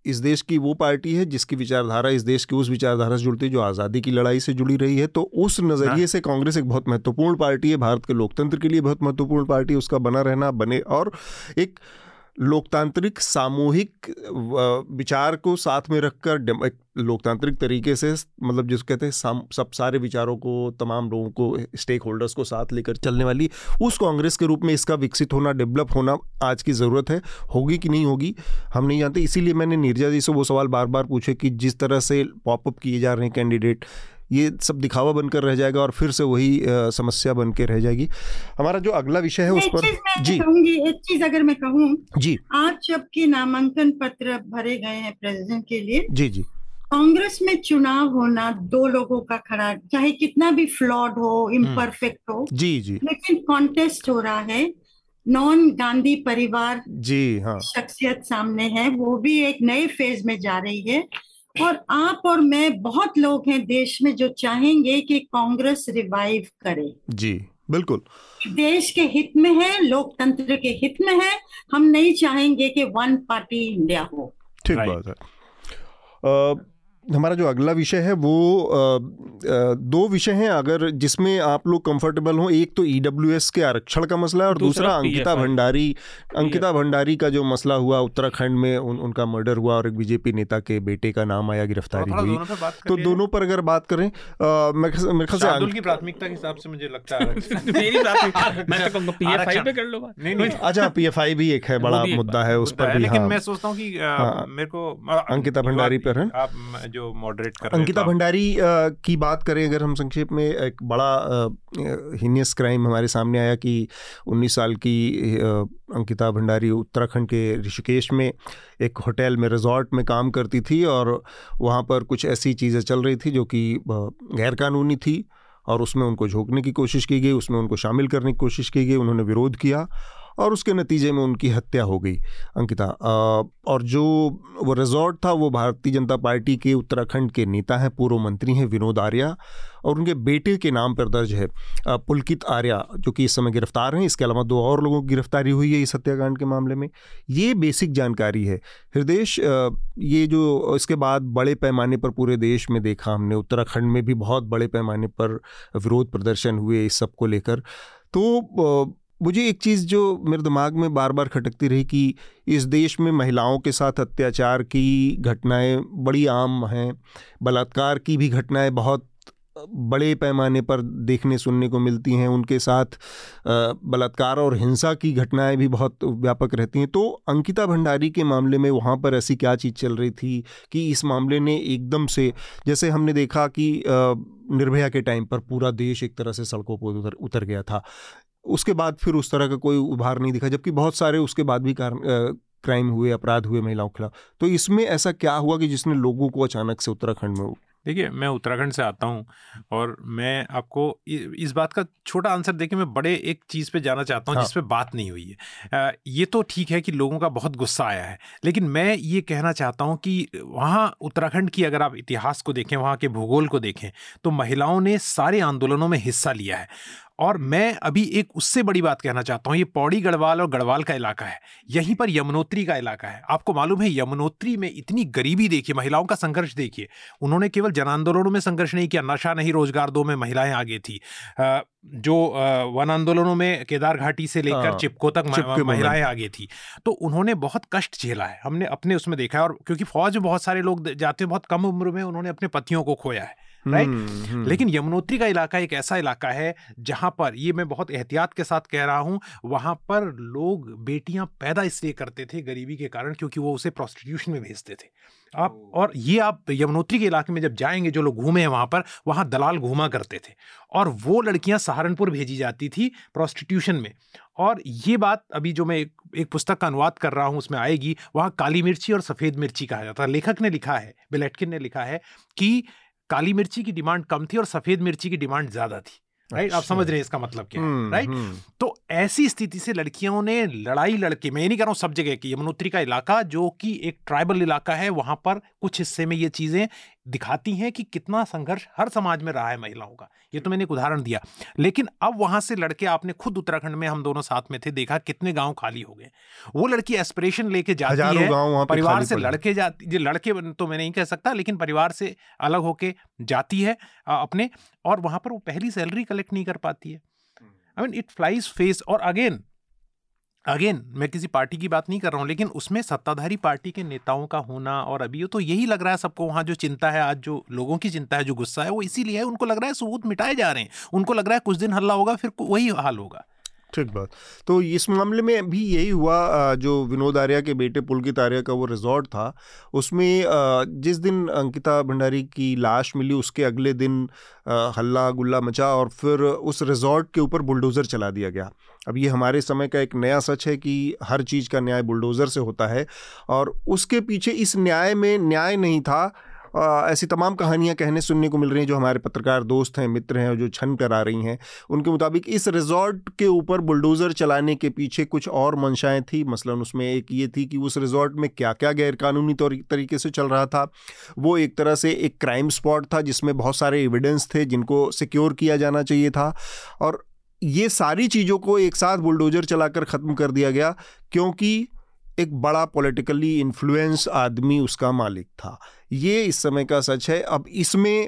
इस देश की वो पार्टी है जिसकी विचारधारा इस देश की उस विचारधारा से जुड़ती है जो आज़ादी की लड़ाई से जुड़ी रही है। तो उस नज़रिए से कांग्रेस एक बहुत महत्वपूर्ण पार्टी है। भारत के लोकतंत्र के लिए बहुत महत्वपूर्ण पार्टी है। उसका बना रहना बने और एक लोकतांत्रिक सामूहिक विचार को साथ में रखकर लोकतांत्रिक तरीके से मतलब जिसको कहते हैं सब सारे विचारों को, तमाम लोगों को, स्टेक होल्डर्स को साथ लेकर चलने वाली, उस कांग्रेस के रूप में इसका विकसित होना, डेवलप होना आज की ज़रूरत है। होगी कि नहीं होगी, हम नहीं जानते। इसीलिए मैंने नीरजा जी से वो सवाल बार बार पूछे कि जिस तरह से पॉपअप किए जा रहे हैं कैंडिडेट ये सब दिखावा बनकर रह जाएगा और फिर से वही समस्या बन के रह जाएगी। हमारा जो अगला विषय है उस पर जी।
कहूँगी एक चीज़ अगर मैं कहूँ
जी।
आज जबकि नामांकन पत्र भरे गए हैं प्रेसिडेंट के लिए
जी जी।
कांग्रेस में चुनाव होना दो लोगों का खड़ा चाहे कितना भी फ्लॉड हो इम्परफेक्ट हो
जी जी।
लेकिन कॉन्टेस्ट हो रहा है नॉन गांधी परिवार
जी हाँ।
शख्सियत सामने है वो भी एक नए फ़ेज़ में जा रही है। और आप और मैं बहुत लोग हैं देश में जो चाहेंगे कि कांग्रेस रिवाइव करे।
जी बिल्कुल।
देश के हित में है लोकतंत्र के हित में है हम नहीं चाहेंगे कि वन पार्टी इंडिया हो।
ठीक बात है। अ, हमारा जो अगला विषय है वो अ, अ, दो विषय हैं अगर जिसमें आप लोग कंफर्टेबल हो। एक तो ईडब्ल्यूएस के आरक्षण का मसला है और दूसरा,
दूसरा
अंकिता भंडारी अंकिता भंडारी का जो मसला हुआ उत्तराखंड में उन, उनका मर्डर हुआ और एक बीजेपी नेता के बेटे का नाम आया गिरफ्तारी हुई। तो दोनों पर अगर बात करें मेरे ख्याल- से
की प्राथमिकता के हिसाब से मुझे लगता है।
मेरी बात मैं तो कहूँगा पीएफआई
आरक्षण।
पे कर लो बात।
नहीं नहीं।
अच्छा पीएफआई भी एक है बड़ा मुद्दा है उस पर भी
लेकिन
हाँ।
मैं सोचता हूँ कि
हाँ।
मेरे को
अंकिता भंडारी पर है।
जो मॉडरेट कर
अंकिता भंडारी की बात करें अगर हम संक्षेप में एक बड़ा हीनियस क्राइम हमारे सामने आया कि 19 साल की अंकिता भंडारी उत्तराखंड के ऋषिकेश में एक होटल में रिजॉर्ट में काम करती थी और वहाँ पर कुछ ऐसी चीज़ें चल रही थी जो कि गैरकानूनी थी और उसमें उनको झोंकने की कोशिश की गई उसमें उनको शामिल करने की कोशिश की गई उन्होंने विरोध किया और उसके नतीजे में उनकी हत्या हो गई, अंकिता। और जो वो रिजॉर्ट था, वो भारतीय जनता पार्टी के उत्तराखंड के नेता हैं, पूर्व मंत्री हैं विनोद आर्या और उनके बेटे के नाम पर दर्ज है पुलकित आर्या, जो कि इस समय गिरफ़्तार हैं। इसके अलावा दो और लोगों की गिरफ्तारी हुई है इस हत्याकांड के मामले में। ये बेसिक जानकारी है। हृदय ये जो इसके बाद बड़े पैमाने पर पूरे देश में देखा हमने, उत्तराखंड में भी बहुत बड़े पैमाने पर विरोध प्रदर्शन हुए इस सबको लेकर। तो मुझे एक चीज़ जो मेरे दिमाग में बार बार खटकती रही कि इस देश में महिलाओं के साथ अत्याचार की घटनाएँ बड़ी आम हैं, बलात्कार की भी घटनाएँ बहुत बड़े पैमाने पर देखने सुनने को मिलती हैं, उनके साथ बलात्कार और हिंसा की घटनाएँ भी बहुत व्यापक रहती हैं। तो अंकिता भंडारी के मामले में वहाँ पर ऐसी क्या चीज़ चल रही थी कि इस मामले ने एकदम से, जैसे हमने देखा कि निर्भया के टाइम पर पूरा देश एक तरह से सड़कों पर उतर उतर गया था। उसके बाद फिर उस तरह का कोई उभार नहीं दिखा जबकि बहुत सारे उसके बाद भी क्राइम हुए अपराध हुए महिलाओं के खिलाफ। तो इसमें ऐसा क्या हुआ कि जिसने लोगों को अचानक से उत्तराखंड में
देखिए मैं उत्तराखंड से आता हूँ और मैं आपको इस बात का छोटा आंसर देखिए मैं बड़े एक चीज़ पे जाना चाहता हूँ हाँ। जिस पे बात नहीं हुई है। ये तो ठीक है कि लोगों का बहुत गुस्सा आया है लेकिन मैं ये कहना चाहता हूँ कि वहाँ उत्तराखंड की अगर आप इतिहास को देखें वहाँ के भूगोल को देखें तो महिलाओं ने सारे आंदोलनों में हिस्सा लिया है। और मैं अभी एक उससे बड़ी बात कहना चाहता हूँ ये पौड़ी गढ़वाल और गढ़वाल का इलाका है यहीं पर यमुनोत्री का इलाका है। आपको मालूम है यमुनोत्री में इतनी गरीबी देखिए महिलाओं का संघर्ष देखिए उन्होंने केवल जन आंदोलनों में संघर्ष नहीं किया नशा नहीं रोज़गार दो में महिलाएँ आगे थी। जो वन आंदोलनों में केदार घाटी से लेकर हाँ, चिपको तक महिलाएँ आगे थी तो उन्होंने बहुत कष्ट झेला है हमने अपने उसमें देखा है और क्योंकि फौज में बहुत सारे लोग जाते हैं बहुत कम उम्र में उन्होंने अपने पतियों को खोया है। Right hmm, hmm. लेकिन यमुनोत्री का इलाका एक ऐसा इलाका है जहाँ पर ये मैं बहुत एहतियात के साथ कह रहा हूँ वहाँ पर लोग बेटियाँ पैदा इसलिए करते थे गरीबी के कारण क्योंकि वो उसे प्रोस्टिट्यूशन में भेजते थे। आप और ये आप यमुनोत्री के इलाके में जब जाएँगे जो लोग घूमे हैं वहाँ पर वहाँ दलाल घूमा करते थे और वो लड़कियाँ सहारनपुर भेजी जाती थी प्रोस्टिट्यूशन में। और ये बात अभी जो मैं एक, एक पुस्तक का अनुवाद कर रहा हूँ उसमें आएगी वहाँ काली मिर्ची और सफ़ेद मिर्ची कहा जाता है। लेखक ने लिखा है बिलेटकिन ने लिखा है कि काली मिर्ची की डिमांड कम थी और सफ़ेद मिर्ची की डिमांड ज़्यादा थी राइट आप समझ रहे हैं इसका मतलब क्या है राइट हम्म, हम्म। तो ऐसी स्थिति से लड़कियों ने लड़ाई लड़के मैं ये नहीं कह रहा हूँ सब जगह की यमुनोत्री का इलाका जो कि एक ट्राइबल इलाका है वहाँ पर कुछ हिस्से में ये चीज़ें दिखाती हैं कि कितना संघर्ष हर समाज में रहा है महिलाओं का। ये तो मैंने एक उदाहरण दिया। लेकिन अब वहाँ से लड़के आपने खुद उत्तराखंड में हम दोनों साथ में थे देखा कितने गाँव खाली हो गए। वो लड़की एस्पिरेशन लेके जाती है। परिवार से लड़के जाती लड़के तो मैं नहीं कह सकता लेकिन परिवार से अलग होके जाती है अपने और वहाँ पर वो पहली सैलरी कलेक्ट नहीं कर पाती है। I mean it flies face और अगेन अगेन मैं किसी पार्टी की बात नहीं कर रहा हूँ, लेकिन उसमें सत्ताधारी पार्टी के नेताओं का होना और अभी तो यही लग रहा है सबको, वहाँ जो चिंता है, आज जो लोगों की चिंता है, जो गुस्सा है, वो इसीलिए है, उनको लग रहा है सबूत मिटाए जा रहे हैं। उनको लग रहा है कुछ दिन हल्ला होगा, फिर वही हाल होगा।
ठीक बात। तो इस मामले में भी यही हुआ जो विनोद आर्या के बेटे पुलकित आर्या का वो रिजॉर्ट था, उसमें जिस दिन अंकिता भंडारी की लाश मिली, उसके अगले दिन हल्ला गुल्ला मचा और फिर उस रिजॉर्ट के ऊपर बुलडोज़र चला दिया गया। अब ये हमारे समय का एक नया सच है कि हर चीज़ का न्याय बुलडोज़र से होता है और उसके पीछे इस न्याय में न्याय नहीं था ऐसी तमाम कहानियाँ कहने सुनने को मिल रही हैं, जो हमारे पत्रकार दोस्त हैं, मित्र हैं जो छन कर आ रही हैं। उनके मुताबिक इस रिजॉर्ट के ऊपर बुलडोज़र चलाने के पीछे कुछ और मंशाएँ थी। मसलन उसमें एक ये थी कि उस रिजॉर्ट में क्या क्या गैरकानूनी तरीके से चल रहा था। वो एक तरह से एक क्राइम स्पॉट था, जिसमें बहुत सारे एविडेंस थे जिनको सिक्योर किया जाना चाहिए था। और ये सारी चीज़ों को एक साथ बुलडोजर चलाकर ख़त्म कर दिया गया, क्योंकि एक बड़ा पॉलिटिकली इन्फ्लुएंस आदमी उसका मालिक था। ये इस समय का सच है। अब इसमें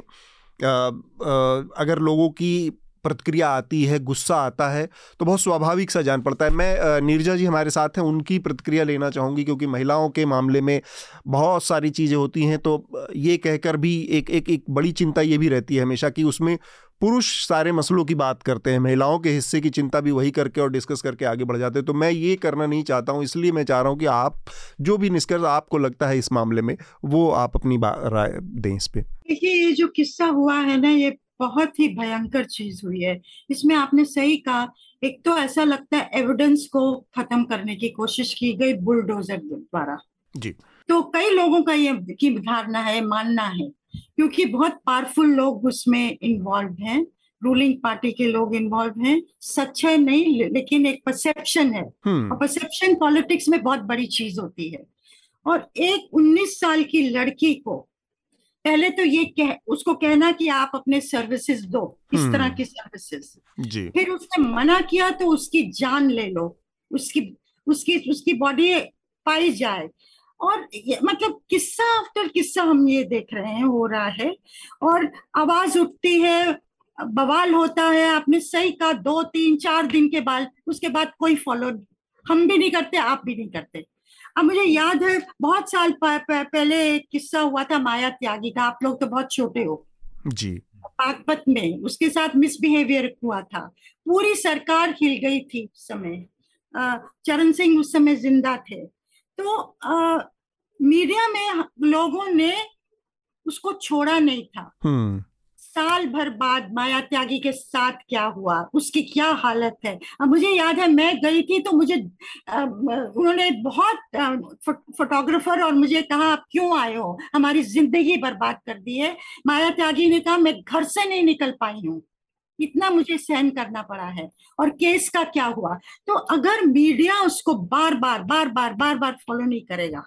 अगर लोगों की प्रतिक्रिया आती है, गुस्सा आता है तो बहुत स्वाभाविक सा जान पड़ता है। मैं नीरजा जी हमारे साथ हैं, उनकी प्रतिक्रिया लेना चाहूँगी, क्योंकि महिलाओं के मामले में बहुत सारी चीज़ें होती हैं तो ये कहकर भी एक एक एक बड़ी चिंता ये भी रहती है हमेशा कि उसमें पुरुष सारे मसलों की बात करते हैं महिलाओं के हिस्से की चिंता भी वही करके और डिस्कस करके आगे बढ़ जाते हैं। तो मैं ये करना नहीं चाहता हूँ इसलिए मैं चाह रहा हूँ कि आप जो भी निष्कर्ष आपको लगता है इस मामले में वो आप अपनी राय दें इस पे।
देखिए ये जो किस्सा हुआ है ना ये बहुत ही भयंकर चीज़ हुई है। इसमें आपने सही कहा एक तो ऐसा लगता है एविडेंस को खत्म करने की कोशिश की गई बुलडोजर द्वारा।
जी।
तो कई लोगों का ये की धारणा है मानना है क्योंकि बहुत पावरफुल लोग उसमें इन्वॉल्व हैं रूलिंग पार्टी के लोग इन्वॉल्व हैं। सच है नहीं लेकिन एक परसेप्शन है। हम्म। और परसेप्शन पॉलिटिक्स में बहुत बड़ी चीज़ होती है। और एक 19 साल की लड़की को पहले तो ये कह उसको कहना कि आप अपने सर्विसेज़ दो इस तरह हम्म। की सर्विसेज़ फिर उसने मना किया तो उसकी जान ले लो उसकी उसकी उसकी बॉडी पाई जाए। और मतलब किस्सा आफ्टर किस्सा हम ये देख रहे हैं हो रहा है। और आवाज़ उठती है बवाल होता है आपने सही कहा दो तीन चार दिन के बाद उसके बाद कोई फॉलो हम भी नहीं करते आप भी नहीं करते। अब मुझे याद है बहुत साल पहले एक किस्सा हुआ था माया त्यागी का आप लोग तो बहुत छोटे हो।
जी।
बागपत में उसके साथ मिसबिहेवियर हुआ था। पूरी सरकार हिल गई थी उस समय। चरण सिंह उस समय ज़िंदा थे। तो आ, मीडिया में लोगों ने उसको छोड़ा नहीं था।
हम्म।
साल भर बाद माया त्यागी के साथ क्या हुआ? उसकी क्या हालत है? अब मुझे याद है मैं गई थी तो मुझे उन्होंने बहुत फोटोग्राफर और मुझे कहा आप क्यों आए हो? हमारी ज़िंदगी बर्बाद कर दी है। माया त्यागी ने कहा मैं घर से नहीं निकल पाई हूँ। इतना मुझे सहन करना पड़ा है और केस का क्या हुआ? तो अगर मीडिया उसको बार बार बार बार बार बार फॉलो नहीं करेगा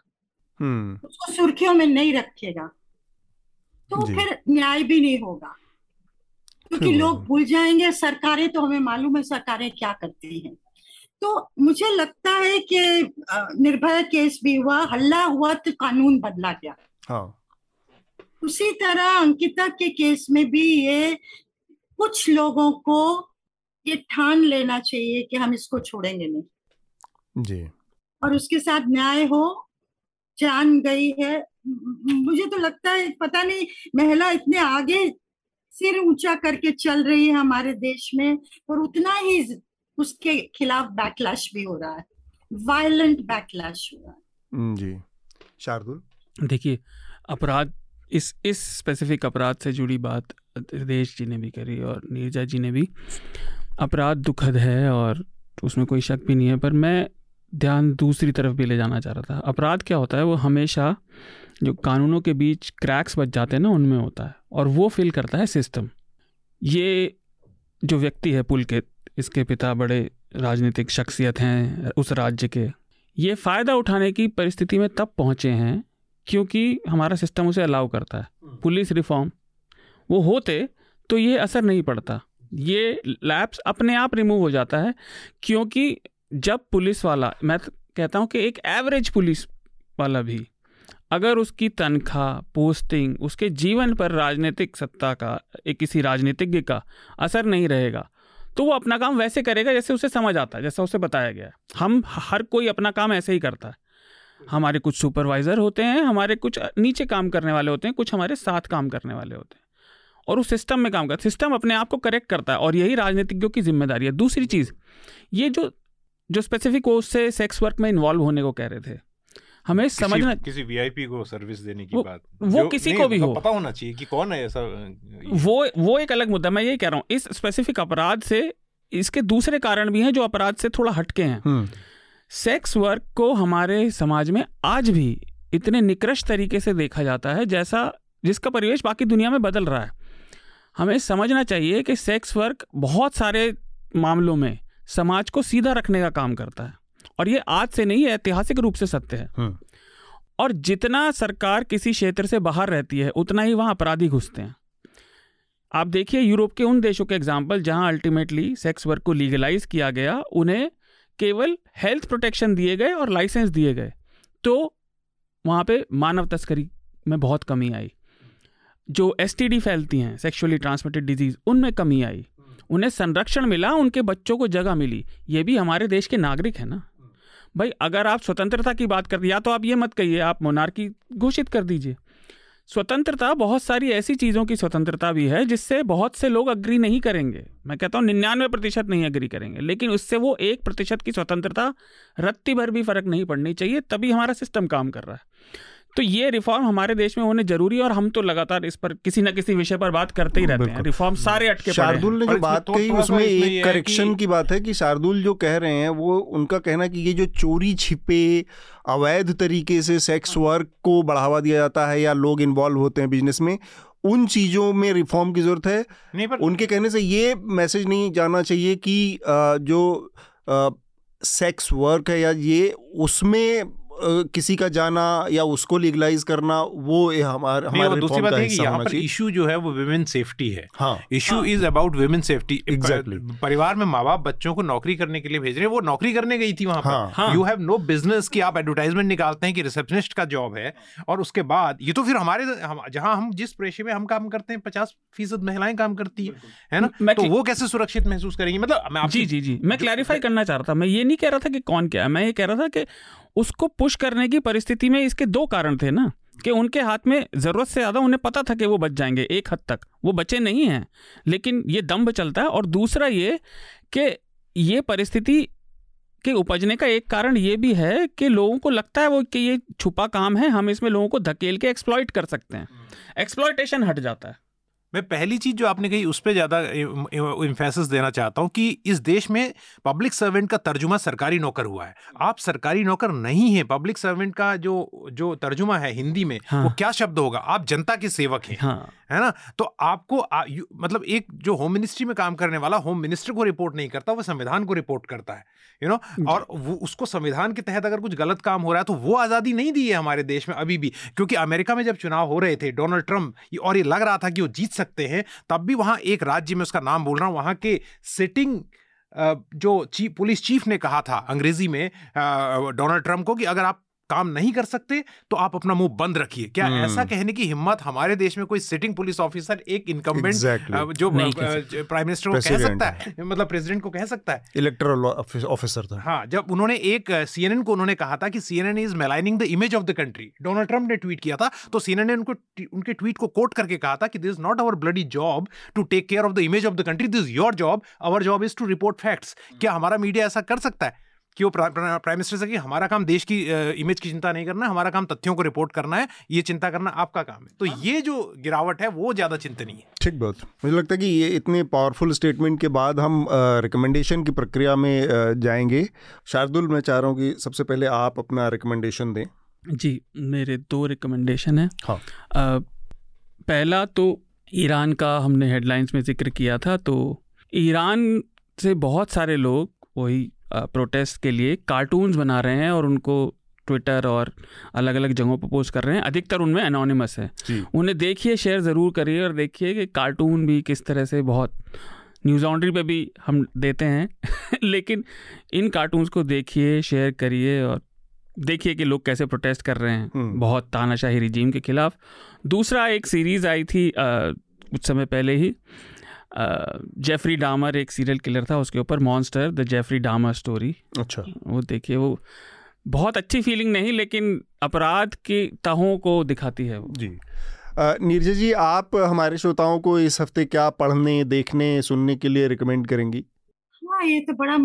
हम्म।
उसको सुर्खियों में नहीं रखेगा तो फिर न्याय भी नहीं होगा। क्योंकि लोग भूल जाएँगे सरकारें तो हमें मालूम है सरकारें क्या करती हैं। तो मुझे लगता है कि निर्भया केस भी हुआ हल्ला हुआ तो कानून बदला गया।
हाँ।
उसी तरह अंकिता के केस में भी ये कुछ लोगों को ये ठान लेना चाहिए कि हम इसको छोड़ेंगे नहीं।
जी।
और उसके साथ न्याय हो जान गई है। मुझे तो लगता है पता नहीं महिला इतने आगे सिर ऊँचा करके चल रही है हमारे देश में और उतना ही उसके खिलाफ बैकलैश भी हो रहा है। वायलेंट बैकलैश हो रहा है।
जी। शार्दुल?
देखिए अपराध इस इस स्पेसिफिक अपराध से जुड़ी बात देश जी ने भी करी और नीरजा जी ने भी। अपराध दुखद है और उसमें कोई शक भी नहीं है, पर मैं ध्यान दूसरी तरफ़ भी ले जाना चाह रहा था। अपराध क्या होता है, वो हमेशा जो कानूनों के बीच क्रैक्स बच जाते हैं ना, उनमें होता है और वो फिल करता है सिस्टम ये जो व्यक्ति है पुलकित इसके पिता बड़े राजनीतिक शख्सियत हैं उस राज्य के, ये फ़ायदा उठाने की परिस्थिति में तब पहुँचे हैं क्योंकि हमारा सिस्टम उसे अलाउ करता है। हम्म। पुलिस रिफॉर्म वो होते तो ये असर नहीं पड़ता। ये लैब्स अपने आप रिमूव हो जाता है क्योंकि जब पुलिस वाला मैं कहता हूँ कि एक एवरेज पुलिस वाला भी अगर उसकी तनख्वाह पोस्टिंग उसके जीवन पर राजनीतिक सत्ता का एक किसी राजनीतिज्ञ का असर नहीं रहेगा तो वो अपना काम वैसे करेगा जैसे उसे समझ आता है जैसा उसे बताया गया। है हम हर कोई अपना काम ऐसे ही करता है। हमारे कुछ सुपरवाइज़र होते हैं हमारे कुछ नीचे काम करने वाले होते हैं कुछ हमारे साथ काम करने वाले होते हैं। और उस सिस्टम में काम करता सिस्टम अपने आप को करेक्ट करता है और यही राजनीतिज्ञों की ज़िम्मेदारी है। दूसरी चीज़ ये जो जो स्पेसिफिक वो उससे सेक्स वर्क में इन्वॉल्व होने को कह रहे थे हमें किसी, समझना
किसी वीआईपी को सर्विस देने की
वो,
बात।
वो किसी को भी
मतलब
हो।
पता होना चाहिए कि कौन है ऐसा
वो वो एक अलग मुद्दा मैं यही कह रहा हूँ इस स्पेसिफिक अपराध से इसके दूसरे कारण भी हैं जो अपराध से थोड़ा हटके हैं। सेक्स। वर्क को हमारे समाज में आज भी इतने निकृष्ट तरीके से देखा जाता है जैसा जिसका परिवेश बाकी दुनिया में बदल रहा है हमें समझना चाहिए कि सेक्स वर्क बहुत सारे मामलों में समाज को सीधा रखने का काम करता है और ये आज से नहीं है ऐतिहासिक रूप से सत्य है हम्म। और जितना सरकार किसी क्षेत्र से बाहर रहती है उतना ही वहाँ अपराधी घुसते हैं आप देखिए यूरोप के उन देशों के एग्ज़ाम्पल जहाँ अल्टीमेटली सेक्स वर्क को लीगलाइज किया गया उन्हें केवल हेल्थ प्रोटेक्शन दिए गए और लाइसेंस दिए गए। तो वहाँ पे मानव तस्करी में बहुत कमी आई। जो एसटीडी फैलती हैं सेक्सुअली ट्रांसमिटेड डिज़ीज़ उनमें कमी आई। उन्हें संरक्षण मिला, उनके बच्चों को जगह मिली। ये भी हमारे देश के नागरिक हैं ना। भाई, अगर आप स्वतंत्रता की बात करते या तो आप ये मत कहिए, आप मोनार्की घोषित कर दीजिए। स्वतंत्रता बहुत सारी ऐसी चीज़ों की स्वतंत्रता भी है जिससे बहुत से लोग अग्री नहीं करेंगे। मैं कहता हूँ निन्यानवे प्रतिशत नहीं अग्री करेंगे, लेकिन उससे वो एक प्रतिशत की स्वतंत्रता रत्ती भर भी फ़र्क नहीं पड़नी चाहिए, तभी हमारा सिस्टम काम कर रहा है। तो ये रिफॉर्म हमारे देश में होने ज़रूरी है और हम तो लगातार इस पर किसी न किसी विषय पर बात करते ही रहते हैं। रिफॉर्म सारे अटके
शार्दुल ने जो बात कही उसमें एक करेक्शन की बात है कि शार्दुल जो कह रहे हैं वो उनका कहना कि ये जो चोरी छिपे अवैध तरीके से सेक्स वर्क को बढ़ावा दिया जाता है या लोग इन्वॉल्व होते हैं बिज़नेस में उन चीज़ों में रिफॉर्म की ज़रूरत है। नहीं पर उनके कहने से ये मैसेज नहीं जाना चाहिए कि जो सेक्स वर्क है या ये उसमें किसी का जाना या उसको लीगलाइज करना वो हमारे हमारे दूसरी बात है कि यहाँ पर
इशू जो है वो विमेन सेफ्टी है।
हाँ।
Issue is about women safety exactly परिवार में माँ बाप बच्चों को नौकरी करने के लिए भेज रहे हैं वो नौकरी करने गई थी वहाँ पर। यू हैव नो बिज़नेस की आप एडवर्टाइजमेंट निकालते हैं कि रिसेप्शनिस्ट का जॉब है और उसके बाद ये तो फिर हमारे जहाँ हम जिस पेशे में हम काम करते हैं पचास फ़ीसद महिलाएँ काम करती है है ना? तो वो कैसे सुरक्षित महसूस करेंगी? मतलब
जी जी जी। मैं क्लैरिफाई करना चाह रहा था मैं ये नहीं कह रहा था कि कौन क्या है मैं ये कह रहा था कि उसको पुश करने की परिस्थिति में इसके दो कारण थे ना कि उनके हाथ में ज़रूरत से ज़्यादा उन्हें पता था कि वो बच जाएँगे एक हद तक। वो बचे नहीं हैं लेकिन ये दम्भ चलता है। और दूसरा ये कि ये परिस्थिति के उपजने का एक कारण ये भी है कि लोगों को लगता है वो कि ये छुपा काम है हम इसमें लोगों को धकेल के एक्सप्लॉइट कर सकते हैं। एक्सप्लॉइटेशन हट जाता है।
मैं पहली चीज़ जो आपने कही उस पर ज़्यादा इम्फेसिस देना चाहता हूँ कि इस देश में पब्लिक सर्वेंट का तर्जुमा सरकारी नौकर हुआ है। आप सरकारी नौकर नहीं है पब्लिक सर्वेंट का जो जो तर्जुमा है हिंदी में
हाँ।
वो क्या शब्द होगा? आप जनता के सेवक हैं।
हाँ।
है ना? तो आपको आ, यू, मतलब एक जो होम मिनिस्ट्री में काम करने वाला होम मिनिस्टर को रिपोर्ट नहीं करता वो संविधान को रिपोर्ट करता है यू नो और वो उसको संविधान के तहत अगर कुछ गलत काम हो रहा है तो वो आज़ादी नहीं दी है हमारे देश में अभी भी क्योंकि अमेरिका में जब चुनाव हो रहे थे डोनाल्ड ट्रंप और ये लग रहा था कि वो जीत सकते हैं तब भी वहाँ एक राज्य में उसका नाम बोल रहा हूँ वहाँ के सिटिंग जो चीफ पुलिस चीफ ने कहा था अंग्रेज़ी में डोनाल्ड ट्रंप को कि अगर आप काम नहीं कर सकते तो आप अपना मुँह बंद रखिए। क्या
हम्म।
ऐसा कहने की हिम्मत हमारे देश में कोई सिटिंग पुलिस ऑफिसर एक इनकम्बेंट
Exactly.
जो प्राइम मिनिस्टर को कह सकता है। मतलब प्रेसिडेंट को कह सकता है।
इलेक्टोरल ऑफिसर था।
हाँ जब उन्होंने एक सीएनएन को उन्होंने कहा था कि CNN is maligning the image of the country Donald Trump ने ट्वीट किया था तो सीएनएन ने उनको उनके ट्वीट को कोट करके कहा था कि this is not our bloody job to take care of the image of the country this your job our job is to report facts क्या हमारा मीडिया ऐसा कर सकता है? कि वो प्राइम मिनिस्टर से कि हमारा काम देश की इमेज की चिंता नहीं करना है हमारा काम तथ्यों को रिपोर्ट करना है ये चिंता करना आपका काम है। तो ये जो गिरावट है वो ज़्यादा चिंतनीय है।
ठीक बात। मुझे लगता है कि ये इतने पावरफुल स्टेटमेंट के बाद हम रिकमेंडेशन की प्रक्रिया में जाएँगे। शार्दुल मैं चाह रहा हूँ कि सबसे पहले आप अपना रिकमेंडेशन दें।
जी मेरे दो रिकमेंडेशन हैं।
हाँ।
अ, पहला तो ईरान का हमने हेडलाइंस में ज़िक्र किया था तो ईरान से बहुत सारे लोग वही प्रोटेस्ट के लिए कार्टून्स बना रहे हैं और उनको ट्विटर और अलग अलग जगहों पर पोस्ट कर रहे हैं। अधिकतर उनमें अनोनिमस है। उन्हें देखिए शेयर ज़रूर करिए और देखिए कि कार्टून भी किस तरह से बहुत न्यूज़ लॉन्ड्री पे भी हम देते हैं। लेकिन इन कार्टून्स को देखिए शेयर करिए और देखिए कि लोग कैसे प्रोटेस्ट कर रहे हैं।
हम्म।
बहुत तानाशाही रिजीम के खिलाफ। दूसरा एक सीरीज़ आई थी अ, कुछ समय पहले ही जेफरी डामर एक सीरियल किलर था उसके ऊपर monster the Jeffrey Dahmer story
अच्छा।
वो देखिए वो बहुत अच्छी फीलिंग नहीं लेकिन अपराध की तहों को दिखाती है वो।
जी। नीरजा जी आप हमारे श्रोताओं को इस हफ़्ते क्या पढ़ने देखने सुनने के लिए रिकमेंड करेंगी?
हाँ ये तो बड़ा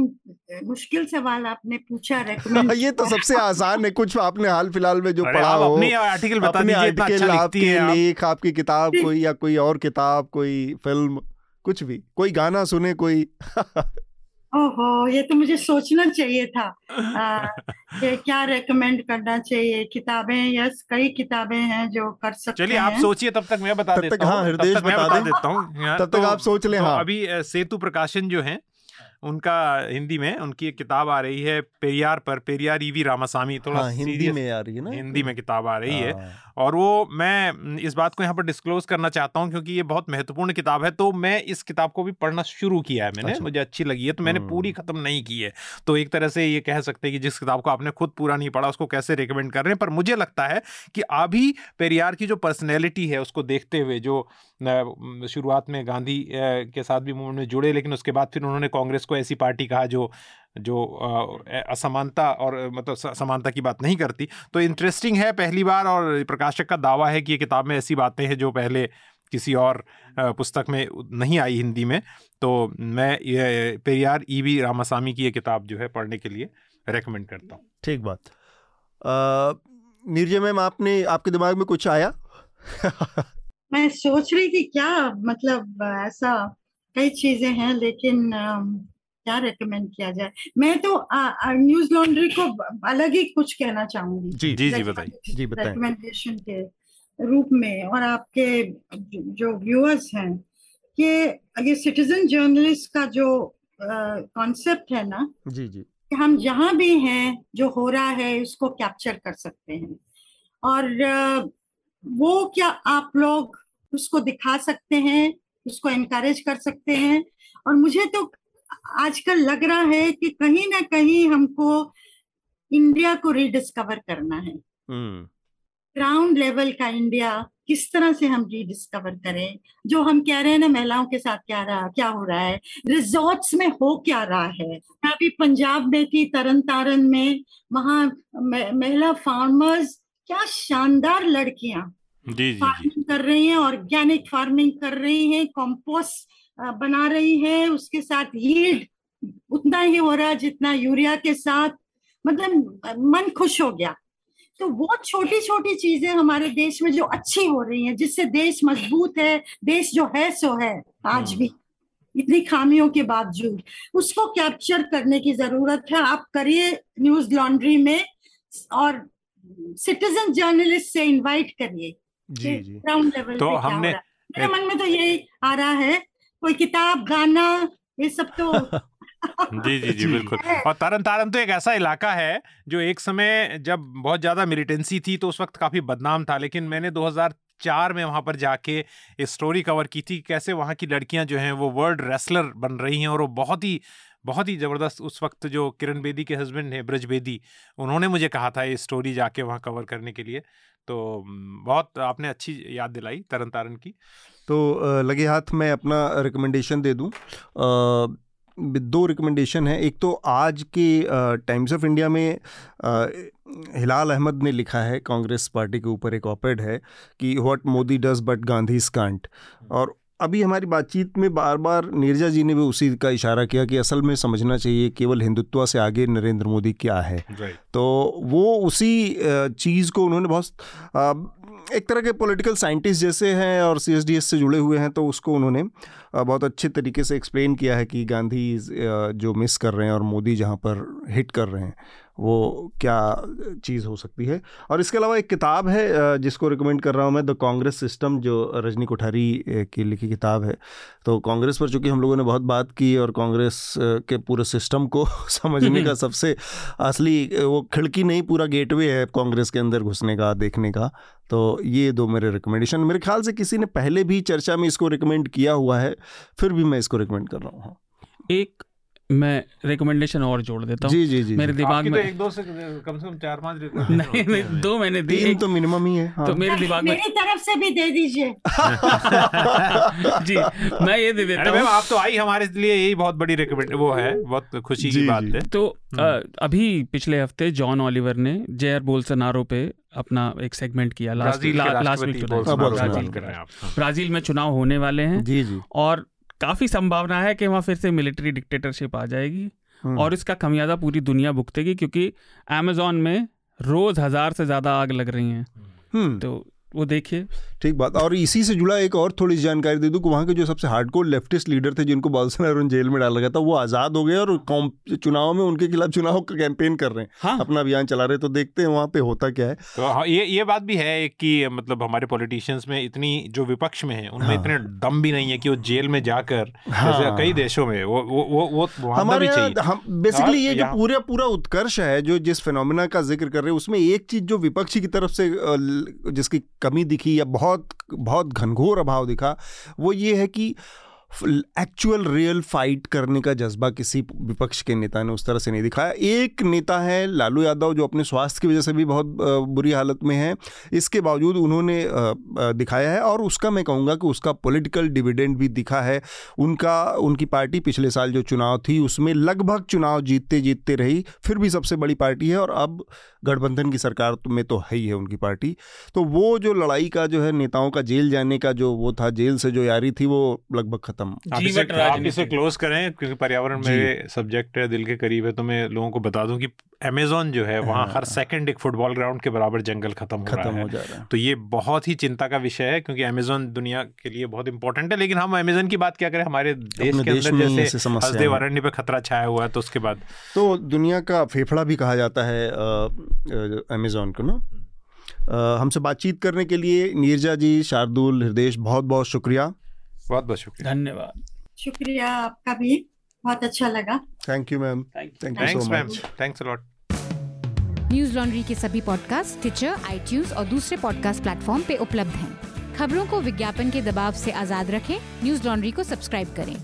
मुश्किल सवाल आपने पूछा रेकमेंड
ये तो सबसे आसान है कुछ आपने हाल फ़िलहाल में जो पढ़ा हो
अपनी आर्टिकल बता
अपने
दीजिए
आर्टिकल
अच्छा
आपके लेख आपकी किताब कोई या कोई और किताब कोई फ़िल्म कुछ भी कोई गाना सुने कोई
ओहो ये तो मुझे सोचना चाहिए था आ, कि क्या रेकमेंड करना चाहिए किताबें यस कई किताबें हैं जो कर सकते
चलिए आप सोचिए तब तक मैं बता
तब तक
देता
हाँ,
हूँ तब तक मैं
बता
बता
दें।
देता हूँ
तब तक आप सोच लें,
तो
हाँ।
अभी सेतु प्रकाशन जो है उनका हिंदी में उनकी एक किताब आ रही है पेरियार पर पेरियार ईवी रामासामी थोड़ा
हाँ हिंदी में आ रही है ना
हिंदी में किताब आ रही है
हाँ,
और वो मैं इस बात को यहाँ पर डिस्क्लोज करना चाहता हूँ क्योंकि ये बहुत महत्वपूर्ण किताब है तो मैं इस किताब को भी पढ़ना शुरू किया है मैंने
अच्छा।
मुझे अच्छी लगी है तो मैंने
हम्म।
पूरी खत्म नहीं की है तो एक तरह से ये कह सकते हैं कि जिस किताब को आपने खुद पूरा नहीं पढ़ा उसको कैसे रिकमेंड कर रहे हैं पर मुझे लगता है कि अभी पेरियार की जो पर्सनैलिटी है उसको देखते हुए जो शुरुआत में गांधी के साथ भी मूवमेंट में जुड़े लेकिन उसके बाद फिर उन्होंने कांग्रेस को ऐसी पार्टी कहा जो जो असमानता और मतलब समानता की बात नहीं करती। तो इंटरेस्टिंग है पहली बार और प्रकाशक का दावा है कि ये किताब में ऐसी बातें हैं जो पहले किसी और पुस्तक में नहीं आई हिंदी में। तो मैं ये पेरियार ई वी रामासामी की ये किताब जो है पढ़ने के लिए रेकमेंड करता हूँ।
ठीक बात। अ, नीरजा मैम आपने आपके दिमाग में कुछ आया?
मैं सोच रही थी क्या मतलब ऐसा कई चीज़ें हैं लेकिन क्या रेकमेंड किया जाए? मैं तो न्यूज़ लॉन्ड्री को अलग ही कुछ कहना चाहूँगी।
जी
जी जी बताइए।
जी बताएँ।
रिकमेंडेशन के रूप में और आपके जो व्यूअर्स हैं कि ये सिटीजन जर्नलिस्ट का जो कॉन्सेप्ट है ना
जी जी।
कि हम जहाँ भी हैं जो हो रहा है उसको कैप्चर कर सकते हैं। और वो क्या आप लोग उसको दिखा सकते हैं उसको एनकरेज कर सकते हैं? और मुझे तो आजकल लग रहा है कि कहीं ना कहीं हमको इंडिया को रिडिस्कवर करना है।
हम्म।
ग्राउंड लेवल का इंडिया किस तरह से हम रिडिस्कवर करें? जो हम कह रहे हैं ना महिलाओं के साथ क्या रहा क्या हो रहा है? रिजॉर्ट्स में हो क्या रहा है? मैं अभी पंजाब में थी तरन तारन में वहाँ महिला फार्मर्स क्या शानदार लड़कियाँ।
जी जी जी।
फ़ार्मिंग कर रही हैं ऑर्गेनिक फ़ार्मिंग कर रही हैं कंपोस्ट बना रही है उसके साथ यील्ड उतना ही हो रहा है जितना यूरिया के साथ। मतलब मन खुश हो गया। तो वो छोटी छोटी चीज़ें हमारे देश में जो अच्छी हो रही हैं जिससे देश मज़बूत है देश जो है सो है आज भी। इतनी खामियों के बावजूद। उसको कैप्चर करने की ज़रूरत है। आप करिए न्यूज़ लॉन्ड्री में और सिटीजन जर्नलिस्ट से इनवाइट करिए
जी जी।
ग्राउंड लेवल
तो हमने
हो है। मेरे मन में तो यही आ रहा है कोई किताब गाना ये सब तो
जी जी जी बिल्कुल। और तरन तारन तो एक ऐसा इलाका है जो एक समय जब बहुत ज़्यादा मिलिटेंसी थी तो उस वक्त काफ़ी बदनाम था लेकिन मैंने 2004 में वहाँ पर जाके एक स्टोरी कवर की थी कैसे वहाँ की लड़कियाँ जो हैं वो वर्ल्ड रेसलर बन रही हैं और वो बहुत ही बहुत ही ज़बरदस्त उस वक्त जो किरण बेदी के हस्बैंड हैं ब्रज बेदी उन्होंने मुझे कहा था ये स्टोरी जाके वहाँ कवर करने के लिए। तो बहुत आपने अच्छी याद दिलाई तरन तारन की।
तो लगे हाथ मैं अपना रिकमेंडेशन दे दूँ। दो रिकमेंडेशन है। एक तो आज के टाइम्स ऑफ़ इंडिया में हिलाल अहमद ने लिखा है, कांग्रेस पार्टी के ऊपर एक ऑपेड है कि what Modi does but Gandhi scant और अभी हमारी बातचीत में बार बार नीरजा जी ने भी उसी का इशारा किया कि असल में समझना चाहिए केवल हिंदुत्व से आगे नरेंद्र मोदी क्या है। तो वो उसी चीज़ को उन्होंने बहुत एक तरह के पॉलिटिकल साइंटिस्ट जैसे हैं और सीएसडीएस से जुड़े हुए हैं तो उसको उन्होंने बहुत अच्छे तरीके से एक्सप्लेन किया है कि गांधी जो मिस कर रहे हैं और मोदी जहाँ पर हिट कर रहे हैं। वो क्या चीज़ हो सकती है। और इसके अलावा एक किताब है जिसको रिकमेंड कर रहा हूँ मैं द कांग्रेस सिस्टम जो रजनी कोठारी की लिखी किताब है। तो कांग्रेस पर चूँकि हम लोगों ने बहुत बात की और कांग्रेस के पूरे सिस्टम को समझने का सबसे असली वो खिड़की नहीं पूरा गेटवे है कांग्रेस के अंदर घुसने का देखने का। तो ये दो मेरे रिकमेंडेशन मेरे ख्याल से किसी ने पहले भी चर्चा में इसको रिकमेंड किया हुआ है फिर भी मैं इसको रिकमेंड कर रहा हूँ।
एक मैं रिकमेंडेशन और जोड़ देता हूँ।
जी जी जी
मेरे दिमाग
आपकी तो
में
एक दो से कम से कम चार पाँच
नहीं नहीं दो मैंने दी।
तीन तो मिनिमम ही है हाँ।
तो मेरे दिमाग में
मेरी तरफ़ से भी दे दीजिए।
जी मैं ये दे देता हूँ।
आप तो आई हमारे लिए यही बहुत बड़ी रिकमेंड वो है बहुत खुशी की बात है।
तो अभी पिछले हफ़्ते जॉन ऑलिवर ने जेयर बोल्सनारो पे अपना एक सेगमेंट किया लास्ट लास्ट वीक। ब्राज़ील में चुनाव होने वाले हैं
जी जी।
और काफ़ी संभावना है कि वहाँ फिर से मिलिट्री डिक्टेटरशिप आ जाएगी
हम्म।
और इसका खमियाजा पूरी दुनिया भुगतेगी क्योंकि अमेजोन में रोज हज़ार से ज़्यादा आग लग रही हैं
हम्म
तो वो देखिए।
ठीक बात। और इसी से जुड़ा एक और थोड़ी सी जानकारी दे दूँ कि वहाँ के जो सबसे हार्डकोर लेफ्टिस्ट लीडर थे जिनको बोल्सोनारो जेल में डाला गया था वो आज़ाद हो गए और कॉम- चुनाव में उनके खिलाफ चुनाव का कैंपेन कर रहे हैं।
हाँ।
अपना अभियान चला रहे तो देखते हैं वहाँ पे होता क्या है।
तो हाँ, ये ये बात भी है कि मतलब हमारे पॉलिटिशियंस में इतनी जो विपक्ष में है उनमें
हाँ।
इतने दम भी नहीं है कि वो जेल में जाकर
हाँ।
कई देशों में वो वो वो, वो
हमारे
भी
यहाँ
चाहिए।
हम बेसिकली ये जो पूरा पूरा उत्कर्ष है जो जिस फिनोमिना का ज़िक्र कर रहे हैं उसमें एक चीज़ जो विपक्षी की तरफ़ से जिसकी कमी दिखी या बहुत बहुत घनघोर अभाव दिखा वो ये है कि एक्चुअल रियल फाइट करने का जज्बा किसी विपक्ष के नेता ने उस तरह से नहीं दिखाया। एक नेता है लालू यादव, जो अपने स्वास्थ्य की वजह से भी बहुत बुरी हालत में है। इसके बावजूद उन्होंने दिखाया है और उसका मैं कहूँगा कि उसका पॉलिटिकल डिविडेंड भी दिखा है। उनका, उनकी पार्टी पिछले साल जो चुनाव थी, उसमें लगभग चुनाव जीतते जीतते रही, फिर भी सबसे बड़ी पार्टी है और अब गठबंधन की सरकार में तो है ही है उनकी पार्टी। तो वो जो लड़ाई का जो है, नेताओं का जेल जाने का जो वो था, जेल से जो यारी थी, वो लगभग खत्म।
आप इसे, आप इसे क्लोज करें क्योंकि पर्यावरण। मेरे सब्जेक्ट है दिल के करीब है तो मैं लोगों को बता दूँ कि अमेजोन जो है वहाँ
हाँ।
हर सेकंड एक फुटबॉल ग्राउंड के बराबर जंगल खत्म हो
खत्म
रहा
हो।
है
जा रहा है।
तो ये बहुत ही चिंता का विषय है क्योंकि अमेजोन दुनिया के लिए बहुत इंपॉर्टेंट है लेकिन हम अमेजोन की बात क्या करें? हमारे देश के अंदर जैसे हसदेव अरण्य पे खतरा छाया हुआ है तो उसके बाद
तो दुनिया का फेफड़ा भी कहा जाता है अमेजोन को ना। हमसे बातचीत करने के लिए नीरजा जी शार्दुल हृदय बहुत बहुत शुक्रिया।
बहुत बहुत शुक्रिया।
धन्यवाद।
शुक्रिया आपका भी। बहुत अच्छा लगा।
Thank you ma'am thank you so
ma'am
much
thanks lot
Newslaundry के सभी पॉडकास्ट ट्विटर आई और दूसरे पॉडकास्ट प्लेटफॉर्म पे उपलब्ध हैं। खबरों को विज्ञापन के दबाव से आज़ाद रखें। न्यूज़ लॉन्ड्री को सब्सक्राइब करें।